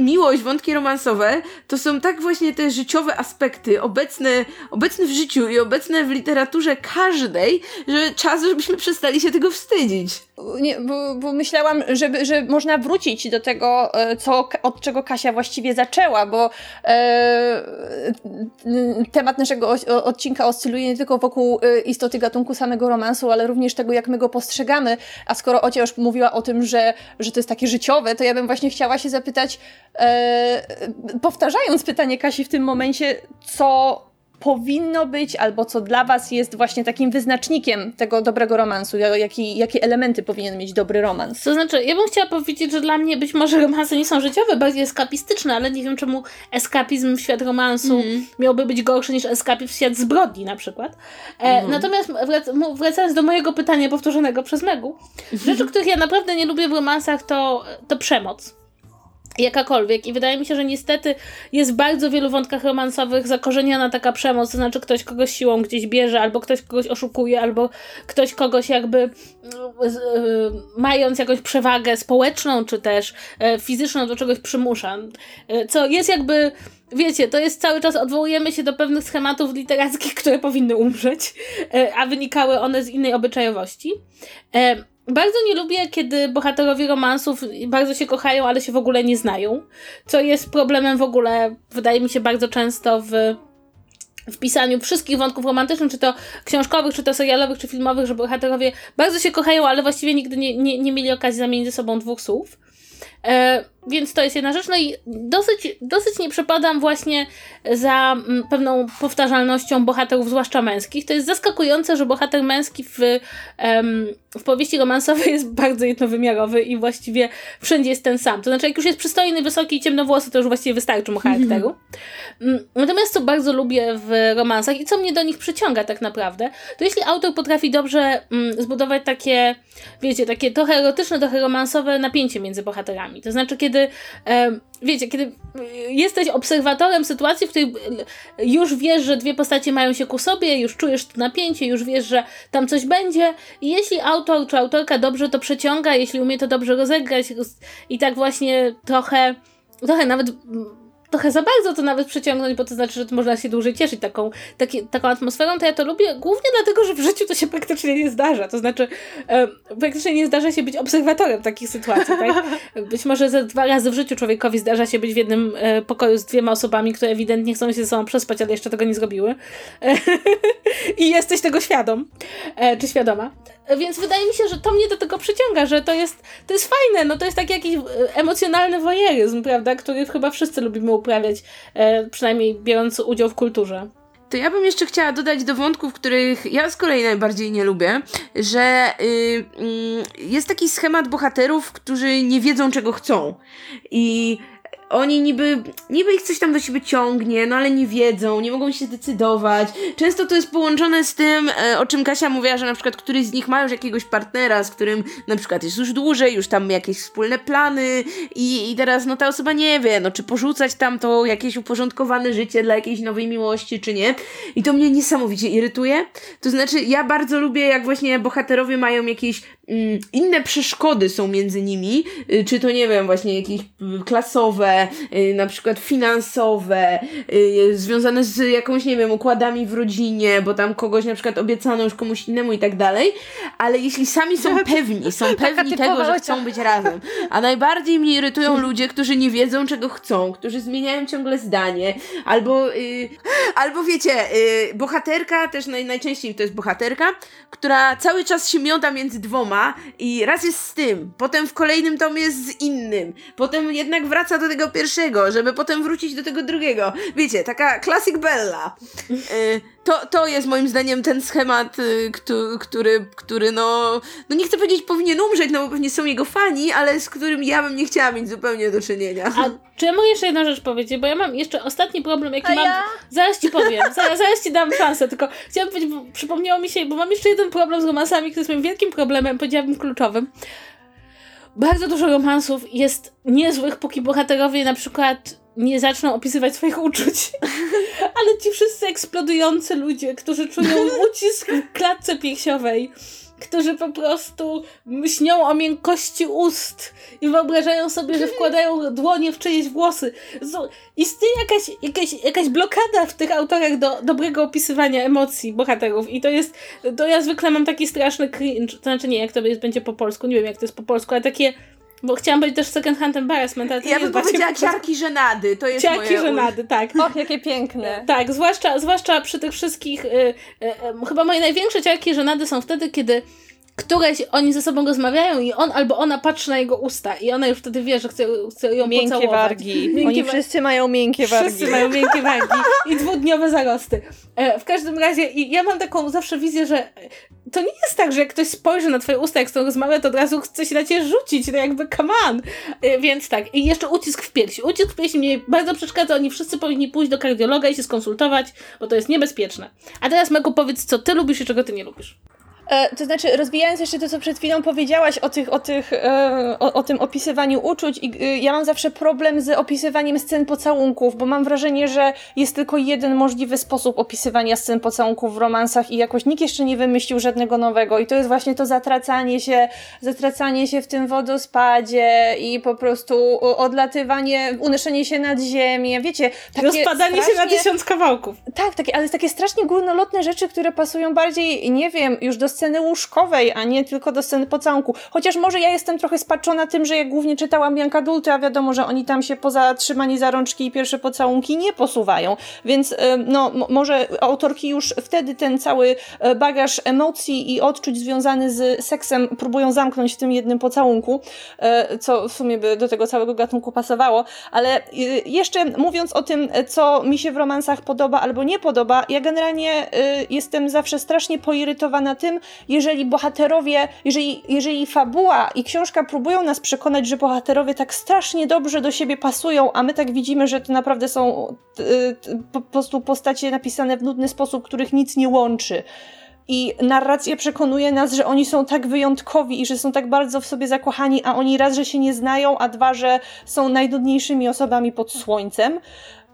miłość, wątki romansowe to są tak właśnie te życiowe aspekty, obecne, obecne w życiu i obecne w literaturze każdej, że czas, żebyśmy przestali się tego wstydzić. Nie, bo, bo myślałam, żeby, że można wrócić do tego, e, co, od czego Kasia właściwie zaczęła, bo e, temat naszego odcinka oscyluje nie tylko wokół e, istoty gatunku samego romansu, ale również tego, jak my go postrzegamy. A skoro Ocia już mówiła o tym, że, że to jest takie życiowe, to ja bym właśnie chciała się zapytać, powtarzając pytanie Kasi w tym momencie, co powinno być, albo co dla was jest właśnie takim wyznacznikiem tego dobrego romansu, jaki, jakie elementy powinien mieć dobry romans. To znaczy, ja bym chciała powiedzieć, że dla mnie być może romanse nie są życiowe, bardziej eskapistyczne, ale nie wiem czemu eskapizm w świat romansu mm. miałby być gorszy niż eskapizm w świat zbrodni na przykład. E, mm. Natomiast wrac- wracając do mojego pytania powtórzonego przez Megu, rzeczy, których ja naprawdę nie lubię w romansach to, to przemoc jakakolwiek. I wydaje mi się, że niestety jest w bardzo wielu wątkach romansowych zakorzeniona taka przemoc, to znaczy ktoś kogoś siłą gdzieś bierze, albo ktoś kogoś oszukuje, albo ktoś kogoś jakby y, mając jakąś przewagę społeczną, czy też y, fizyczną do czegoś przymusza. Y, co jest jakby wiecie, to jest cały czas odwołujemy się do pewnych schematów literackich, które powinny umrzeć, a wynikały one z innej obyczajowości. Bardzo nie lubię, kiedy bohaterowie romansów bardzo się kochają, ale się w ogóle nie znają. Co jest problemem w ogóle, wydaje mi się, bardzo często w w pisaniu wszystkich wątków romantycznych, czy to książkowych, czy to serialowych, czy filmowych, że bohaterowie bardzo się kochają, ale właściwie nigdy nie, nie, nie mieli okazji zamienić ze sobą dwóch słów. E, więc to jest jedna rzecz. No i dosyć, dosyć nie przepadam właśnie za mm, pewną powtarzalnością bohaterów, zwłaszcza męskich. To jest zaskakujące, że bohater męski w, w powieści romansowej jest bardzo jednowymiarowy i właściwie wszędzie jest ten sam. To znaczy, jak już jest przystojny, wysoki i ciemnowłosy, to już właściwie wystarczy mu charakteru. Mm. Natomiast co bardzo lubię w romansach i co mnie do nich przyciąga tak naprawdę, to jeśli autor potrafi dobrze mm, zbudować takie, wiecie, takie trochę erotyczne, trochę romansowe napięcie między bohaterami. To znaczy, kiedy kiedy, wiecie, kiedy jesteś obserwatorem sytuacji, w której już wiesz, że dwie postacie mają się ku sobie, już czujesz to napięcie, już wiesz, że tam coś będzie. I jeśli autor czy autorka dobrze to przeciąga, jeśli umie to dobrze rozegrać i tak właśnie trochę, trochę nawet trochę za bardzo to nawet przeciągnąć, bo to znaczy, że można się dłużej cieszyć taką, taki, taką atmosferą, to ja to lubię głównie dlatego, że w życiu to się praktycznie nie zdarza. To znaczy, e, praktycznie nie zdarza się być obserwatorem takich sytuacji. Tak? Być może ze dwa razy w życiu człowiekowi zdarza się być w jednym e, pokoju z dwiema osobami, które ewidentnie chcą się ze sobą przespać, ale jeszcze tego nie zrobiły. E, I jesteś tego świadom, e, czy świadoma. Więc wydaje mi się, że to mnie do tego przyciąga, że to jest, to jest fajne, no to jest taki jakiś e, emocjonalny wojeryzm, prawda, który chyba wszyscy lubimy uprawiać, e, przynajmniej biorąc udział w kulturze. To ja bym jeszcze chciała dodać do wątków, których ja z kolei najbardziej nie lubię, że y, y, jest taki schemat bohaterów, którzy nie wiedzą czego chcą. I oni niby, niby ich coś tam do siebie ciągnie, no ale nie wiedzą, nie mogą się zdecydować. Często to jest połączone z tym, e, o czym Kasia mówiła, że na przykład któryś z nich ma już jakiegoś partnera, z którym na przykład jest już dłużej, już tam jakieś wspólne plany i, i teraz no ta osoba nie wie, no czy porzucać tam to jakieś uporządkowane życie dla jakiejś nowej miłości, czy nie. I to mnie niesamowicie irytuje. To znaczy, ja bardzo lubię, jak właśnie bohaterowie mają jakieś inne przeszkody są między nimi, y, czy to nie wiem, właśnie jakieś y, klasowe, Y, na przykład finansowe, związane z jakąś, nie wiem, układami w rodzinie, bo tam kogoś na przykład obiecano już komuś innemu i tak dalej, ale jeśli sami są pewni, są pewni tego, że chcą być razem, a najbardziej mnie irytują ludzie, którzy nie wiedzą, czego chcą, którzy zmieniają ciągle zdanie, albo, yy, albo wiecie, yy, bohaterka, też naj, najczęściej to jest bohaterka, która cały czas się miota między dwoma i raz jest z tym, potem w kolejnym tomie jest z innym, potem jednak wraca do tego pierwszego, żeby potem wrócić do tego drugiego. Wiecie, taka classic Bella. Y, to, to jest moim zdaniem ten schemat, y, który, który no, no nie chcę powiedzieć powinien umrzeć, no bo pewnie są jego fani, ale z którym ja bym nie chciała mieć zupełnie do czynienia. A Czy ja mogę jeszcze jedną rzecz powiedzieć? Bo ja mam jeszcze ostatni problem, jaki A mam. ja? Zaraz ci powiem, zaraz, zaraz ci dam szansę, tylko chciałam powiedzieć, bo przypomniało mi się, bo mam jeszcze jeden problem z romansami, który jest moim wielkim problemem, powiedziałabym kluczowym. Bardzo dużo romansów jest niezłych, póki bohaterowie na przykład nie zaczną opisywać swoich uczuć. Ale ci wszyscy eksplodujący ludzie, którzy czują ucisk w klatce piersiowej, którzy po prostu śnią o miękkości ust i wyobrażają sobie, że wkładają dłonie w czyjeś włosy. Istnieje jakaś, jakaś, jakaś blokada w tych autorach do dobrego opisywania emocji bohaterów i to jest, to ja zwykle mam taki straszny cringe, to znaczy nie, jak to jest, będzie po polsku, nie wiem jak to jest po polsku, ale takie, bo chciałam powiedzieć też second hand embarrassment, ale to Ja nie bym właśnie powiedziała po polsku. ciarki żenady, to jest Ciarki moje... żenady, tak. Och, jakie piękne. Tak, zwłaszcza, zwłaszcza przy tych wszystkich. Y, y, y, chyba moje największe ciarki żenady są wtedy, kiedy któreś oni ze sobą rozmawiają i on albo ona patrzy na jego usta i ona już wtedy wie, że chce, chce ją Miękkie pocałować. wargi. Miękkie Oni wa- wszyscy mają miękkie wargi. Wszyscy mają miękkie wargi i dwudniowe zarosty. E, w każdym razie i ja mam taką zawsze wizję, że to nie jest tak, że jak ktoś spojrzy na twoje usta, jak z tą rozmawia, to od razu chce się na ciebie rzucić, no jakby come on. E, więc tak. I jeszcze ucisk w piersi. Ucisk w piersi mnie bardzo przeszkadza, oni wszyscy powinni pójść do kardiologa i się skonsultować, bo to jest niebezpieczne. A teraz Megu powiedz, co ty lubisz i czego ty nie lubisz. E, to znaczy, rozwijając jeszcze to, co przed chwilą powiedziałaś o, tych, o, tych, e, o, o tym opisywaniu uczuć, i, e, ja mam zawsze problem z opisywaniem scen pocałunków, bo mam wrażenie, że jest tylko jeden możliwy sposób opisywania scen pocałunków w romansach i jakoś nikt jeszcze nie wymyślił żadnego nowego. I to jest właśnie to zatracanie się, zatracanie się w tym wodospadzie i po prostu odlatywanie, unoszenie się nad ziemię. Wiecie, takie Rozpadanie się na strasznie- tysiąc kawałków. tak, takie, ale takie strasznie górnolotne rzeczy, które pasują bardziej, nie wiem, już do sceny łóżkowej, a nie tylko do sceny pocałunku. Chociaż może ja jestem trochę spaczona tym, że ja głównie czytałam Janka Dulty, a wiadomo, że oni tam się poza trzymani za rączki i pierwsze pocałunki nie posuwają. Więc em, no, może autorki już wtedy ten cały e, bagaż emocji i odczuć związany z seksem próbują zamknąć w tym jednym pocałunku, e, co w sumie by do tego całego gatunku pasowało. Ale jeszcze mówiąc o tym, e, co mi się w romansach podoba albo nie podoba, ja generalnie jestem zawsze strasznie poirytowana tym, jeżeli bohaterowie, jeżeli, jeżeli fabuła i książka próbują nas przekonać, że bohaterowie tak strasznie dobrze do siebie pasują, a my tak widzimy, że to naprawdę są po po prostu postacie napisane w nudny sposób, których nic nie łączy. I narracja przekonuje nas, że oni są tak wyjątkowi i że są tak bardzo w sobie zakochani, a oni raz, że się nie znają, a dwa, że są najnudniejszymi osobami pod słońcem.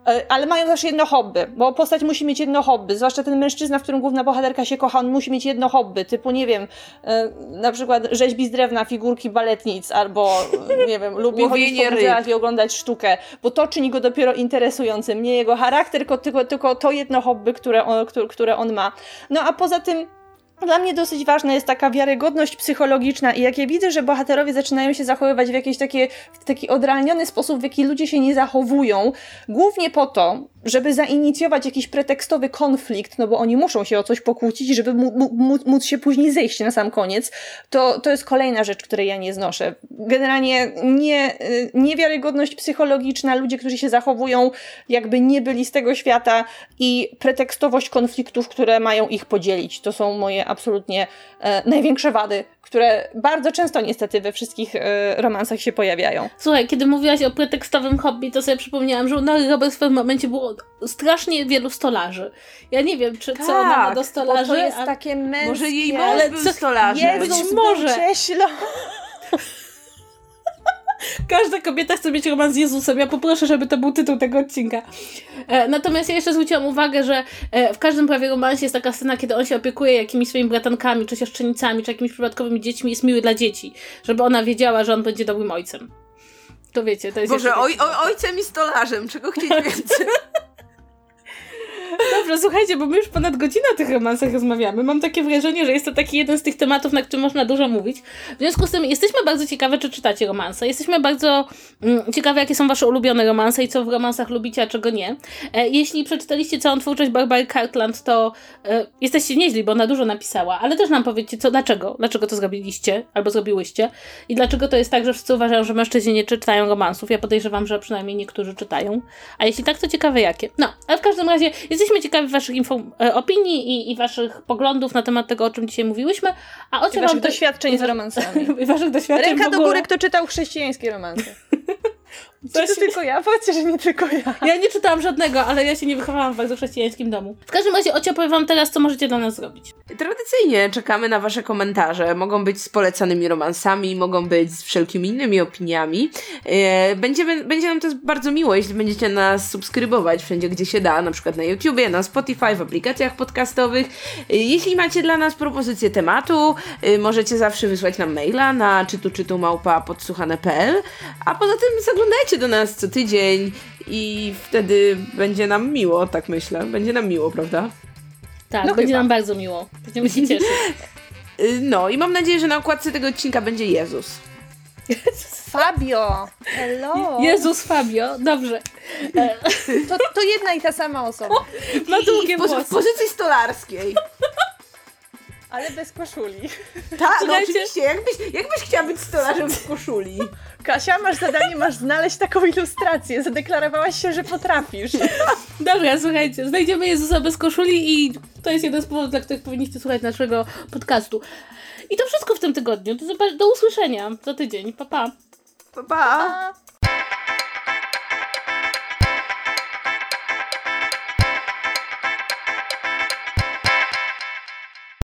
E, Ale mają też jedno hobby, bo postać musi mieć jedno hobby, zwłaszcza ten mężczyzna, w którym główna bohaterka się kocha, on musi mieć jedno hobby, typu, nie wiem, e, na przykład rzeźbi z drewna figurki baletnic, albo, e, nie wiem, lubi chodzić po muzeach i oglądać sztukę, bo to czyni go dopiero interesującym, nie jego charakter, tylko, tylko, tylko to jedno hobby, które on, które on ma. No a poza tym dla mnie dosyć ważna jest taka wiarygodność psychologiczna i jak ja widzę, że bohaterowie zaczynają się zachowywać w jakiś taki, w taki odrealniony sposób, w jaki ludzie się nie zachowują, głównie po to, żeby zainicjować jakiś pretekstowy konflikt, no bo oni muszą się o coś pokłócić, żeby móc się później zejść na sam koniec, to, to jest kolejna rzecz, której ja nie znoszę. Generalnie nie, y, niewiarygodność psychologiczna, ludzie, którzy się zachowują jakby nie byli z tego świata i pretekstowość konfliktów, które mają ich podzielić. To są moje absolutnie e, największe wady, które bardzo często niestety we wszystkich e, romansach się pojawiają. Słuchaj, kiedy mówiłaś o pretekstowym hobby, to sobie przypomniałam, że u Nori Roberts w pewnym momencie było strasznie wielu stolarzy. Ja nie wiem, czy co ona ma Tak, do Bo stolarzy, to jest a- takie męskie. Może jej mąż był stolarzem. Jezus, Jezus może. był cieślo. Każda kobieta chce mieć romans z Jezusem. Ja poproszę, żeby to był tytuł tego odcinka. E, natomiast ja jeszcze zwróciłam uwagę, że e, w każdym prawie romansie jest taka scena, kiedy on się opiekuje jakimiś swoimi bratankami, czy siostrzenicami, czy jakimiś przypadkowymi dziećmi. Jest miły dla dzieci. Żeby ona wiedziała, że on będzie dobrym ojcem. To wiecie, to jest Boże, oj, oj, ojcem i stolarzem, czego chcieć więcej? Dobrze, słuchajcie, bo my już ponad godzinę o tych romansach rozmawiamy. Mam takie wrażenie, że jest to taki jeden z tych tematów, na którym można dużo mówić. W związku z tym jesteśmy bardzo ciekawe, czy czytacie romanse. Jesteśmy bardzo mm, ciekawe, jakie są wasze ulubione romanse i co w romansach lubicie, a czego nie. E, jeśli przeczytaliście całą twórczość Barbary Cartland, to e, jesteście nieźli, bo ona dużo napisała, ale też nam powiedzcie, co, dlaczego, dlaczego to zrobiliście, albo zrobiłyście i dlaczego to jest tak, że wszyscy uważają, że mężczyźni nie czytają romansów. Ja podejrzewam, że przynajmniej niektórzy czytają. A jeśli tak, to ciekawe jakie. No, ale w każdym razie jesteśmy ciekawi waszych e, opinii i, i waszych poglądów na temat tego, o czym dzisiaj mówiłyśmy. A o I czym waszych doświadczeń z romansami. i waszych doświadczeń Ręka do góry, kto czytał chrześcijańskie romanse. Czy to Właśnie- tylko ja? Powiedzcie, że nie tylko ja. Ja nie czytałam żadnego, ale ja się nie wychowałam w bardzo chrześcijańskim domu. W każdym razie, Ocio, powiem wam teraz, co możecie dla nas zrobić. Tradycyjnie czekamy na Wasze komentarze. Mogą być z polecanymi romansami, mogą być z wszelkimi innymi opiniami. E, Będziemy, będzie nam to bardzo miło, jeśli będziecie nas subskrybować wszędzie, gdzie się da, na przykład na YouTubie, na Spotify, w aplikacjach podcastowych. E, Jeśli macie dla nas propozycję tematu, e, możecie zawsze wysłać nam maila na czytu czytu małpa podsłuchane.pl, a poza tym zaglądajcie do nas co tydzień i wtedy będzie nam miło, tak myślę. Będzie nam miło, prawda? Tak, No będzie chyba. nam bardzo miło. Będziemy się cieszyć. Y, No i mam nadzieję, że na okładce tego odcinka będzie Jezus. Fabio! Hello! Jezus Fabio, dobrze. E, To, to jedna i ta sama osoba. Ma długie I w, w pozycji stolarskiej. Ale bez koszuli. Tak, no Słuchajcie. oczywiście. Jakbyś, jakbyś chciała być stolarzem w koszuli? Kasia, masz zadanie, masz znaleźć taką ilustrację. Zadeklarowałaś się, że potrafisz. Dobra, słuchajcie, znajdziemy Jezusa bez koszuli i to jest jeden z powodów, dla których powinniście słuchać naszego podcastu. I to wszystko w tym tygodniu. Do, zobac- do usłyszenia za tydzień. Pa, pa. Pa, pa.